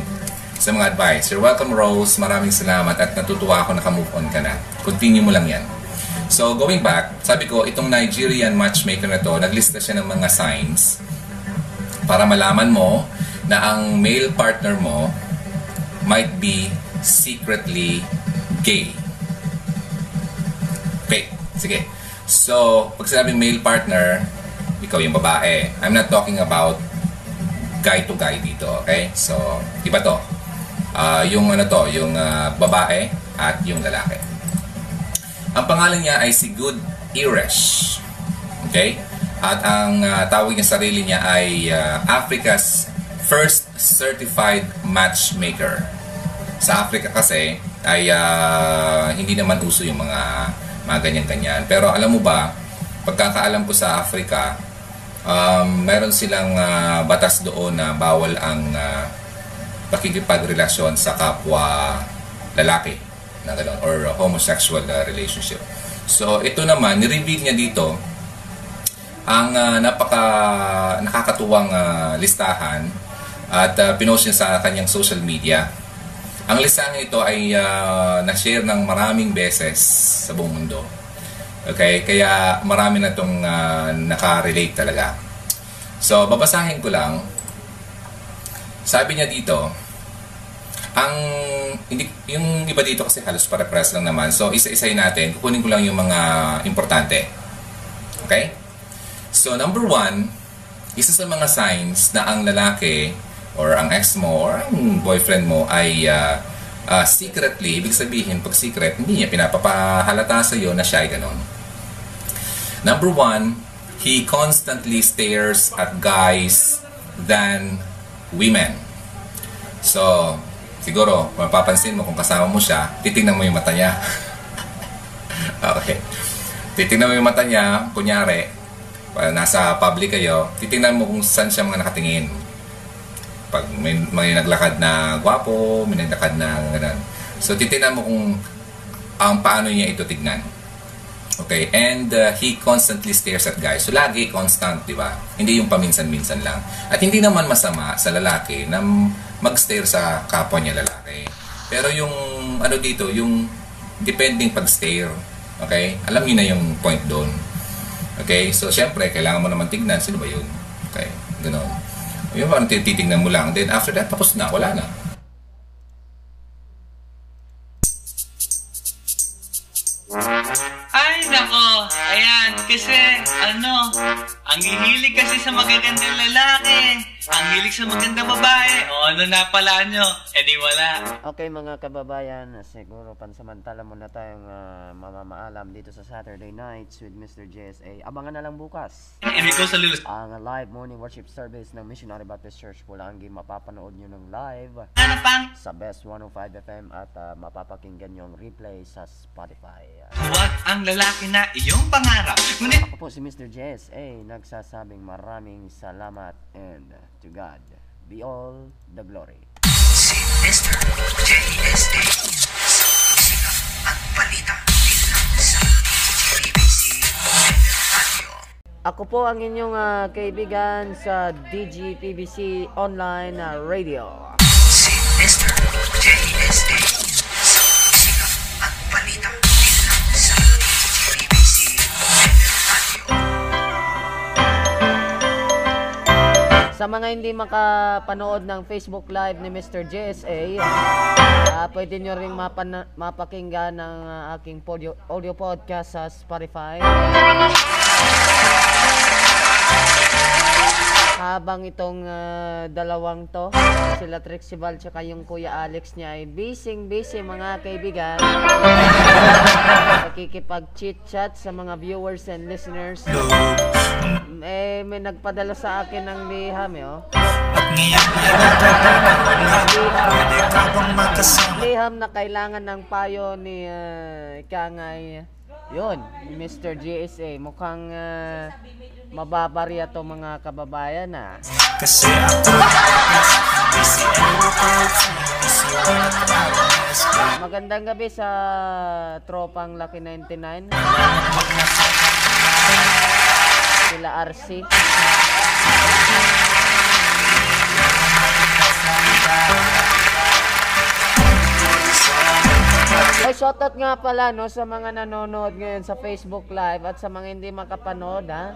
sa mga advice. You're welcome Rose. Maraming salamat at natutuwa ako naka-move on ka na. Continue mo lang yan. So going back, sabi ko itong Nigerian matchmaker na to, naglista siya ng mga signs para malaman mo na ang male partner mo might be secretly gay. Okay, sige. So, pag sinabing male partner, ikaw yung babae. I'm not talking about guy to guy dito, okay? So, iba to. Ah, yung ano to, yung ah, babae at yung lalaki. Ang pangalan niya ay si Good Irish. Okay? At ang ah, tawag niya sarili niya ay ah, Africa's first certified matchmaker. Sa Africa kasi ay ah, hindi naman uso yung mga mga ganyan-ganyan. Pero alam mo ba, pagkakaalam ko sa Africa, um, meron silang ah, batas doon na bawal ang ah, pakikipagrelasyon sa kapwa lalaki na gano'n, or uh, homosexual uh, relationship. So, ito naman, ni-reveal niya dito ang uh, napaka nakakatuwang uh, listahan at uh, pinost niya sa kanyang social media. Ang lisang ito ay ah, na-share ng maraming beses sa buong mundo. Okay? Kaya marami na itong ah, nakarelate talaga. So, babasahin ko lang. Sabi niya dito, ang hindi yung iba dito kasi halos pare-pares lang naman. So isa-isahin natin. Kukunin ko lang yung mga importante. Okay? So number one, isa sa mga signs na ang lalaki or ang ex mo or ang boyfriend mo ay ah, ah, secretly, ibig sabihin pag secret, hindi niya pinapapahalata sa iyo na siya ay ganon. Number one, he constantly stares at guys than women. So, siguro, mapapansin mo kung kasama mo siya, titingnan mo yung mata niya. [laughs] okay. Titingnan mo yung mata niya, kunyari, nasa public kayo, titingnan mo kung saan siya mga nakatingin. Pag may, may naglakad na gwapo, may naglakad na ganun. So, titingnan mo kung ang paano niya ito tignan. Okay, and uh, he constantly stares at guys. So, lagi constant, di ba? Hindi yung paminsan-minsan lang. At hindi naman masama sa lalaki na mag-stare sa kapwa niya lalaki. Pero yung, ano dito, yung depending pag-stare. Okay? Alam niyo na yung point doon. Okay? So, syempre, kailangan mo naman tignan. Sino ba yun? Okay? Ganon. Yung parang titignan mo lang. Then, after that, tapos na. Wala na. Bye. Ang hihilig kasi sa magagandang lalaki. Ang hilig sa magandang babae. O, ano na pala nyo? Eh, di wala. Okay mga kababayan, siguro pansamantala muna tayong ah, mamamaalam dito sa Saturday Nights with Mr. JSA. Abangan na lang bukas. Hindi ko sa lulus. Ang live morning worship service ng Missionary Baptist Church Pulangi. Mapapanood nyo ng live Ano pang? sa Best 105 FM at ah, mapapakinggan nyo ang replay sa Spotify. Huwag ang lalaki na iyong pangarap. Ngunit, Ako po si Mr. JSA, nagsasabing maraming salamat and to God be all the glory. Si Mr. JSA sa musika at balita sa DJBC Radio. Ako po ang inyong ah, kaibigan sa DGPBC Online ah, Radio. Sa mga hindi makapanood ng Facebook Live ni Mr. JSA, ah, pwede nyo ring mapana- mapakinggan ng ah, aking audio, audio podcast sa Spotify. Habang itong ah, dalawang to, sila Trixie Val tsaka yung Kuya Alex niya ay busy busy mga kaibigan. Nakikipag-chit-chat sa mga viewers and listeners. Eh, may nagpadala sa akin ng liham eh, oh. Liham na kailangan ng payo ni uh, Ikangay. Yun, Mr. GSA. Mukhang uh, mababarya to mga kababayan ah. Kasi ako Magandang gabi sa tropang Lucky 99. Sila RC. Ay, shoutout nga pala no sa mga nanonood ngayon sa Facebook Live at sa mga hindi makapanood ha.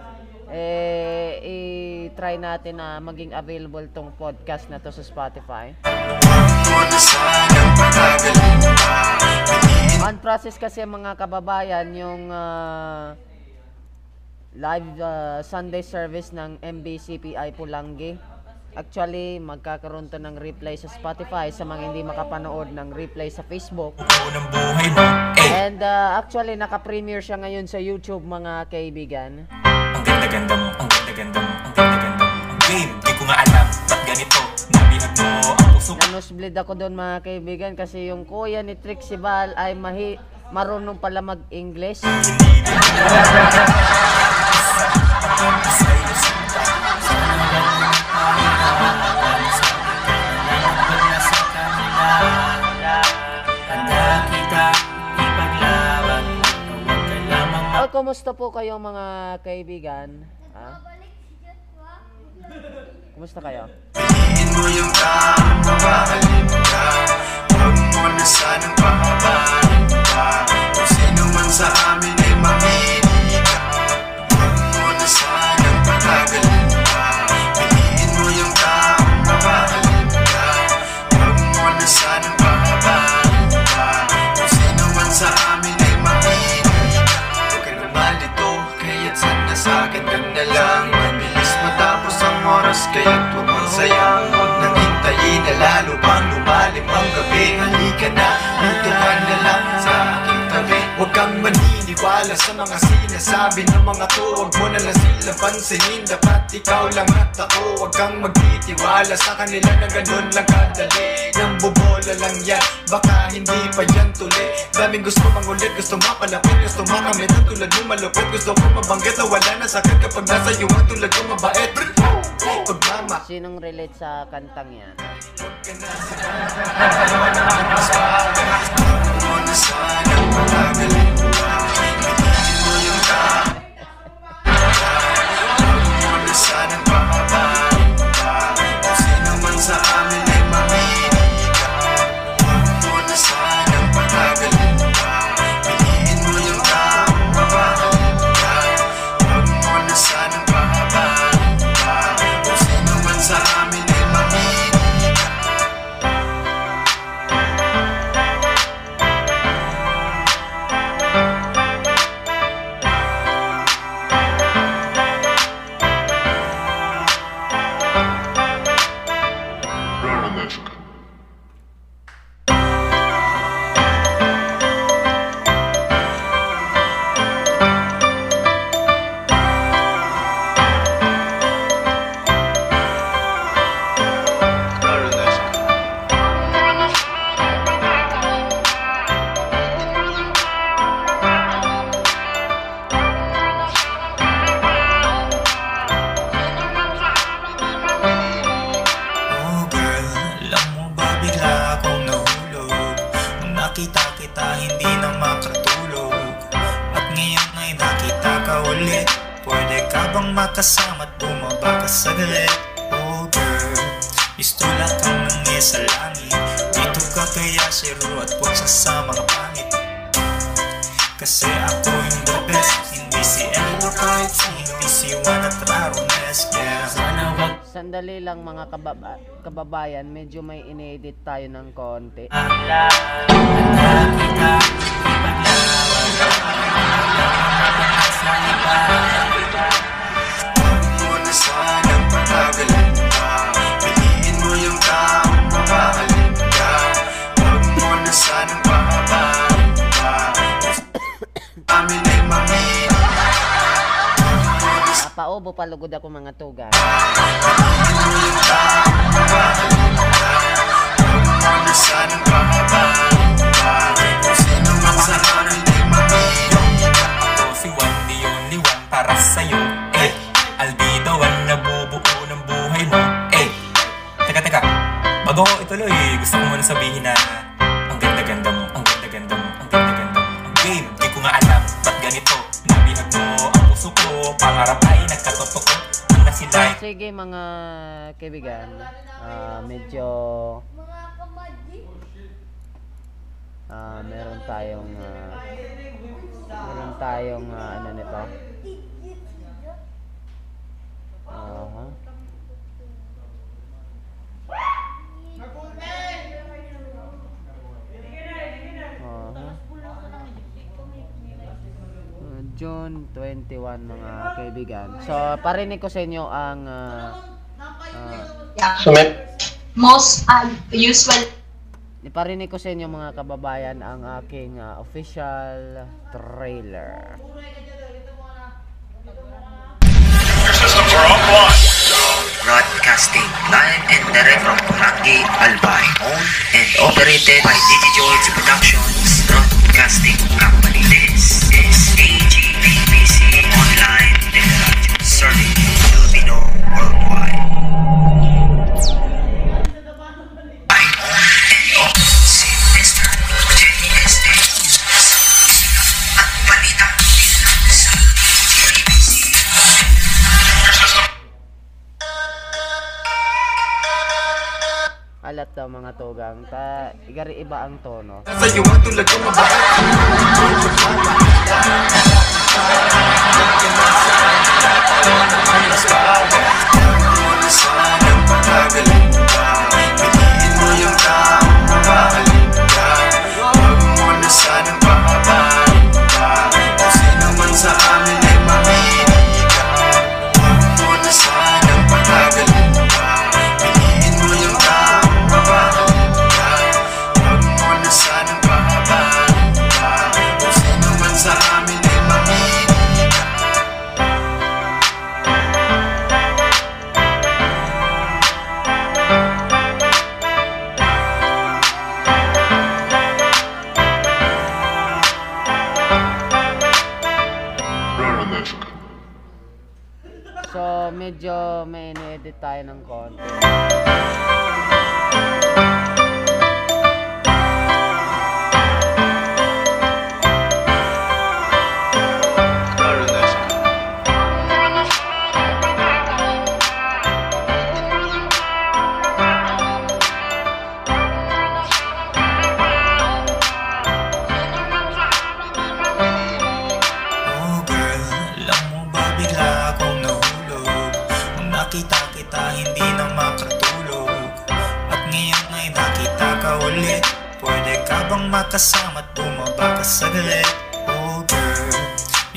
Eh, i-try natin na maging available tong podcast na to sa Spotify. On process kasi mga kababayan yung ah, live ah, Sunday service ng MBCPI Pulangi. Actually, magkakaroon to ng replay sa Spotify sa mga hindi makapanood ng replay sa Facebook. And ah, actually, naka-premiere siya ngayon sa YouTube mga kaibigan. Ang ganda-ganda mo, ang ganda-ganda mo, ang game, di ko nga alam, ba't ganito Nabihag mo ang puso ko Nanusblid ako doon mga kaibigan kasi yung kuya ni Trixie Val ay mahi marunong pala mag-English. Ay, kumusta po kayo mga kaibigan? Ha? Kumusta kayo? Tingin mo yung tao, mapahalin ka. Huwag mo sino man sa amin ay mamili ka. Huwag mo na sanang patagalin maniniwala sa mga sinasabi ng mga to Huwag mo na lang sila pansinin. Dapat ikaw lang at ako Huwag kang magtitiwala sa kanila na ganun lang kadali. Nang bubola lang yan Baka hindi pa yan tuli. Daming gusto mangulit Gusto mapalapit Gusto makamit. Ang tulad mo malupit Gusto ko mabanggit Na wala na sakit Kapag nasa iyo Ang tulad ko mabait. Pagmama. Sinong relate sa kantang yan? Muna sanang patagalin pa Pwede ka bang makasama? At bumaba ka saglit. Oh girl, istulak kang nangi sa langit. Dito ka kaya siro at pusa sa mga pangit. Kasi ako yung the best. Hindi si Elmo kahit si Hindi si Juan at Rarones. Yeah, sana wag. Sandali lang mga kababa- kababayan, medyo may inedit tayo ng konti. Huwag mo na pa Piliin mo yung taong mamahalin ka Huwag mo na sanang pa Amin ay mamili Napaubo palugod ako mga tuga. Huwag mo sanang pahabain pa Bago ko ituloy, gusto ko muna sabihin na Ang ganda-ganda mo, ang ganda-ganda mo, ang ganda-ganda mo Ang game, di ko nga alam, ba't ganito Nabihag mo ang puso ko, pangarap ay nagkatotoo Ang nasilay Sige mga kaibigan, ah, medyo ah meron tayong ah, meron tayong ah, ano nito. Aha. Aha. Uh, June 21 mga kaibigan. So, parinig ko sa inyo ang ah, ah, most uh, usual Iparinig ko sa inyo mga kababayan ang aking ah, official trailer. Broadcasting live and direct from Barangay Albay, owned and operated by Digi George Productions Broadcasting Company. Tugang, ta igari iba ang tono. Sa'yo ang tulad ko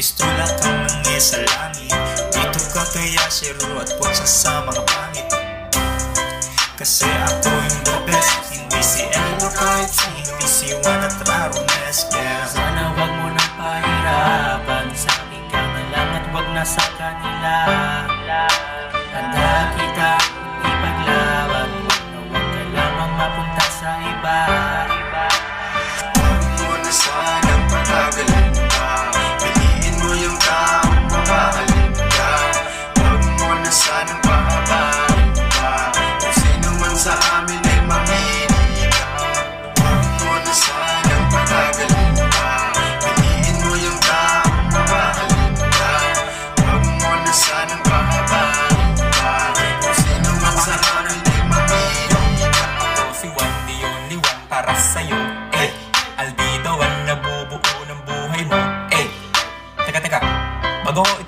istula kang nangyay sa langit. Dito ka kaya siro at huwag sa mga pangit. Kasi ako yung the best. Hindi si Elmo kahit si Hindi si Juan at Rarones Yeah Sana wag mo nang pahirapan. Sa akin ka na lang at wag na sa kanila. Handa kita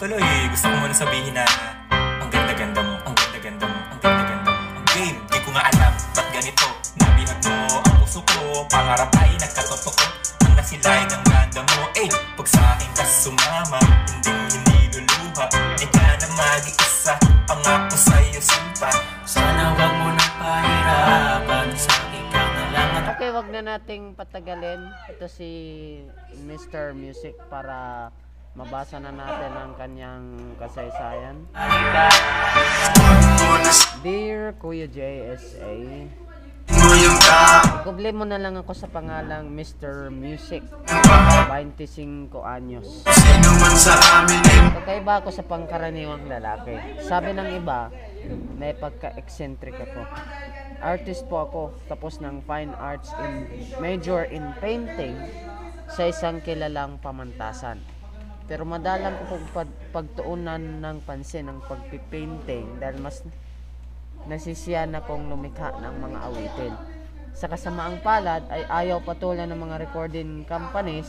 Ko ituloy, gusto ko muna sabihin na Ang ganda-ganda mo, ang ganda-ganda mo, ang ganda-ganda mo Ang game, di ko nga alam, ba't ganito Nabihag mo ang puso ko, pangarap ay nagkatotoo Ang nasilay ng ganda mo, eh Pag sa akin ka sumama, hindi hindi luluha Ikaw na mag-iisa, pangako sa'yo simpa Sana wag mo na pahirapan, sa ka na lang Okay, wag na nating patagalin. Ito si Mr. Music para mabasa na natin ang kanyang kasaysayan. Dear Kuya JSA, Kuble mo na lang ako sa pangalang Mr. Music, 25 anyos. Kakaiba ako sa pangkaraniwang lalaki. Sabi ng iba, may pagka-eccentric ako. Artist po ako, tapos ng fine arts in major in painting sa isang kilalang pamantasan. Pero madalang ko pag, pag, pagtuunan ng pansin ang pagpipainting dahil mas nasisiyan akong lumikha ng mga awitin. Sa kasamaang palad ay ayaw patulan ng mga recording companies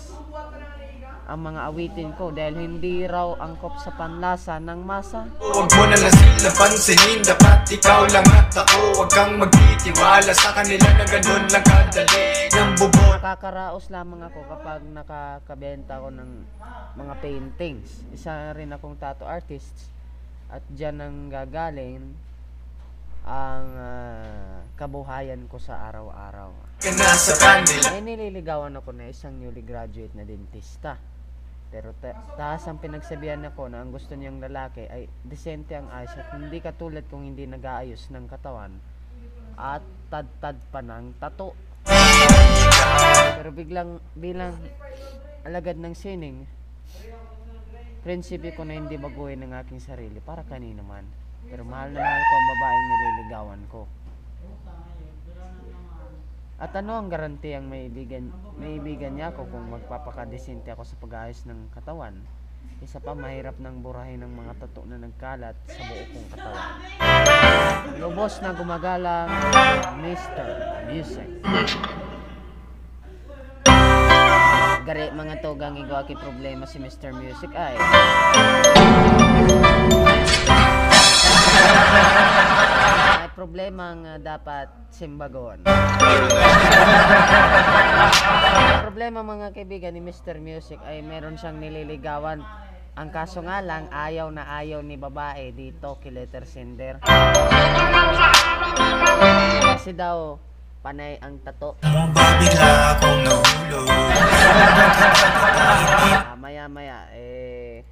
ang mga awitin ko dahil hindi raw angkop sa panlasa ng masa. Huwag mo na lang sila pansinin Dapat ikaw lang at ako Huwag kang magtitiwala sa kanila na ganun lang kadali Nang bubot Nakakaraos lamang ako kapag nakakabenta ko ng mga paintings. Isa rin akong tattoo artist at dyan ang gagaling ang ah, kabuhayan ko sa araw-araw. Ay nililigawan ako na isang newly graduate na dentista. Pero ta- taas ang pinagsabihan ako na ang gusto niyang lalaki ay desente ang ayos at hindi katulad kung hindi nag-aayos ng katawan at tad-tad pa ng tato. Pero biglang bilang alagad ng sining, prinsipe ko na hindi baguhin ang aking sarili para kanino man. Pero mahal na mahal ko ang babaeng nililigawan ko. At ano ang garantiyang may ibigan, may ibigan niya ako kung magpapakadesente ako sa pag-ayos ng katawan? Isa pa, mahirap ng burahin ng mga tato na nagkalat sa buo kong katawan. Lubos na gumagalang Mr. Music. Gari mga togang igawa kay problema si Mr. Music ay may problema nga dapat simbagon. [laughs] Problema mga kaibigan ni Mr. Music ay meron siyang nililigawan. Ang kaso nga lang, ayaw na ayaw ni babae dito kay Letter Sender. Kasi daw, panay ang tato. mo ba bigla akong nahulog Ah, maya maya, eh,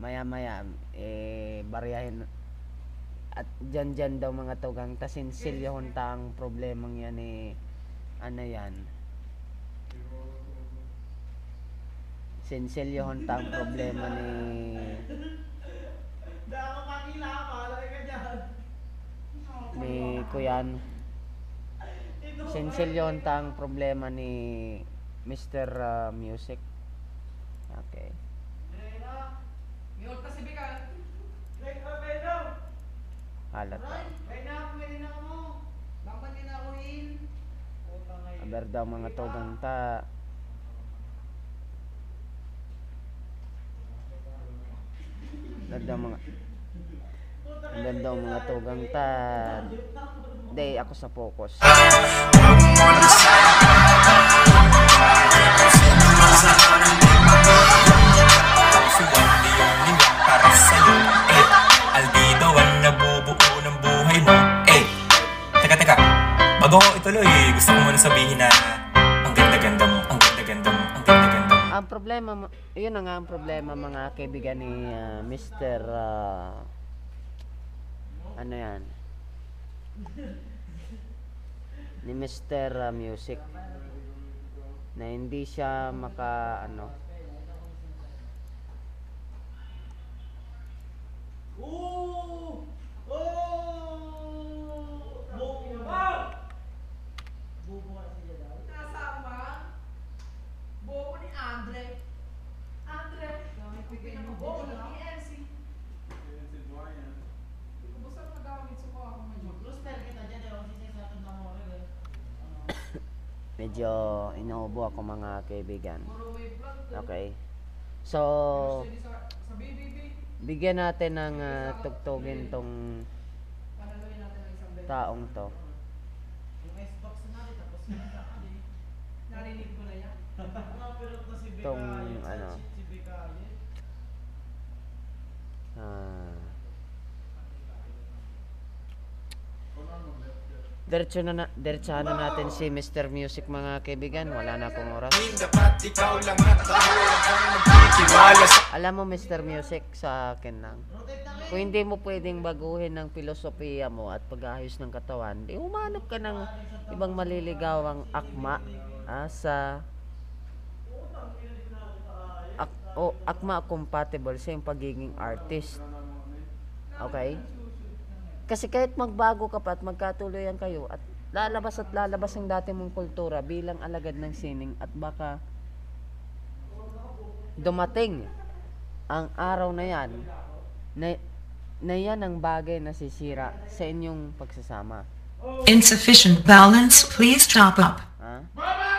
maya maya, eh, baryahin at dyan dyan daw mga tugang tasin silyahon ta ang problemang yan eh ano yan sinsilyahon ta ang problema ni ni Kuyan. Sensilyon tang problema ni Mr. uh, Music. Okay. Halata. Aber daw mga tugang ta. Aber daw mga Aber daw mga tugang ta. Day ako sa focus. Suwan Bago ko ituloy, gusto ko muna sabihin na Ang ganda-ganda mo, ang ganda-ganda mo, ang ganda-ganda mo Ang problema, mo- yun na nga ang problema mga kaibigan ni ah, Mr. ah, ano yan? Ni Mr. ah, Music na hindi siya maka ano Bobo ni Andre. Andre. Pinakabobo ni ENC. Kumusta mo nagamit sa mga ako ngayon? Roster kita dyan eh. Kasi sa atin na mo rin medyo inuubo ako mga kaibigan. Lang. Okay. So, bigyan natin ng ah, tugtugin tong taong to. Yung Xbox na natin. Tapos [laughs] Narinig ko na yan. Tong ano. Ah. Diretso na, na diretsahan na natin si Mr. Music mga kaibigan. Wala na akong oras. Alam mo Mr. Music sa akin lang. Kung hindi mo pwedeng baguhin ng filosofiya mo at pag-ayos ng katawan, di umanap ka ng ibang maliligawang akma ah, sa o akma compatible sa yung pagiging artist. Okay? Kasi kahit magbago ka pa at magkatuloyan kayo at lalabas at lalabas ang dati mong kultura bilang alagad ng sining at baka dumating ang araw na yan na, na yan ang bagay na sisira sa inyong pagsasama. Insufficient balance, please top up. Ha?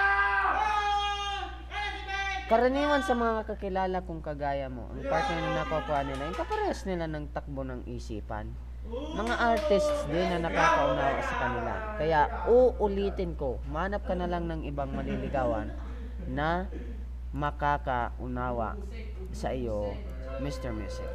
Karaniwan sa mga kakilala kong kagaya mo, ang partner na nakukuha nila, yung kaparehas nila ng takbo ng isipan. Mga artists din na nakakaunawa sa kanila. Kaya uulitin ko, manap ka na lang ng ibang maliligawan na makakaunawa sa iyo, Mr. Music.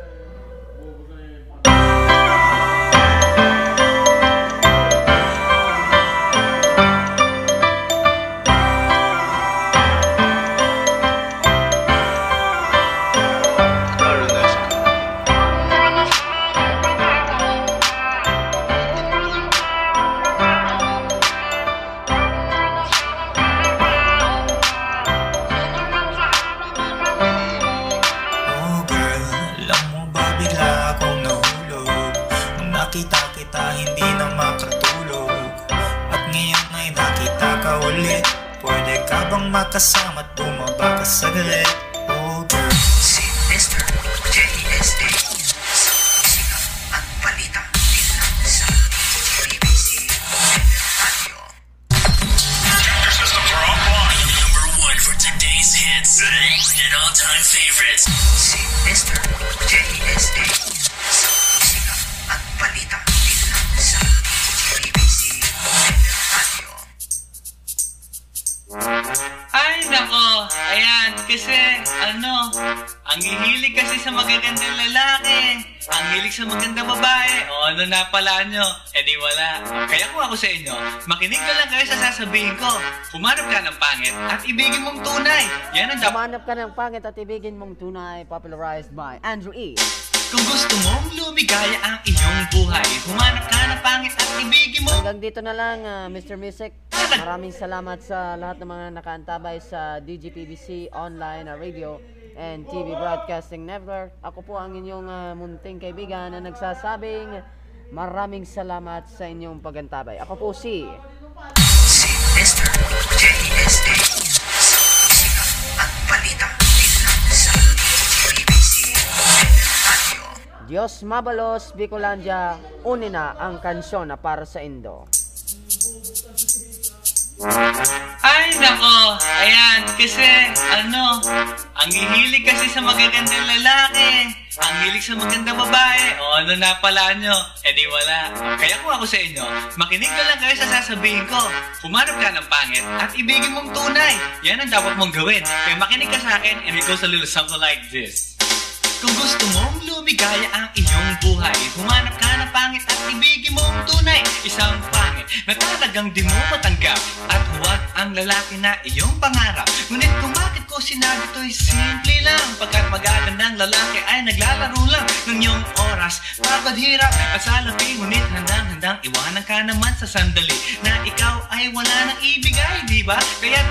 Ang hilig sa magandang babae. O, ano na pala nyo? Eh di wala. Kaya kung ako sa inyo, makinig ka lang kayo sa sasabihin ko. Humanap ka ng pangit at ibigin mong tunay. Yan ang dapat. Humanap ka ng pangit at ibigin mong tunay, popularized by Andrew E. Kung gusto mong lumigaya ang iyong buhay, humanap ka ng pangit at ibigin mo. Hanggang dito na lang, ah, Mr. Music. Maraming salamat sa lahat ng mga nakaantabay sa DGPBC Online Radio and TV Broadcasting Network. Ako po ang inyong ah, munting kaibigan na nagsasabing Maraming salamat sa inyong pagantabay. Ako po si Si Mr. JSA sa musika at balita sa DJBC Radio. Diyos Mabalos, Bicolandia, uni na ang kansyon na para sa Indo. Ay, nako. Ayan, kasi, ano, ang hihilig kasi sa magagandang lalaki. Ang hilig sa magandang babae. O, ano na pala nyo? Eh di wala. Kaya kung ako sa inyo, makinig ka lang kayo sa sasabihin ko. Humanap ka ng pangit at ibigin mong tunay. Yan ang dapat mong gawin. Kaya makinig ka sa akin and it goes a little something like this. Kung gusto mong lumigaya ang iyong buhay. Humanap ka ng pangit at ibigin mong tunay. Isang pangit na talagang di mo matanggap. At huwag ang lalaki na iyong pangarap. Ngunit kung bakit ko sinabi to'y simple lang? Pagkat magagandang lalaki ay naglalaro lang Ng iyong oras, pagod hirap at salapi Ngunit handang-handang iwanan ka naman sa sandali. Na ikaw ay wala nang ibigay, di ba? Kaya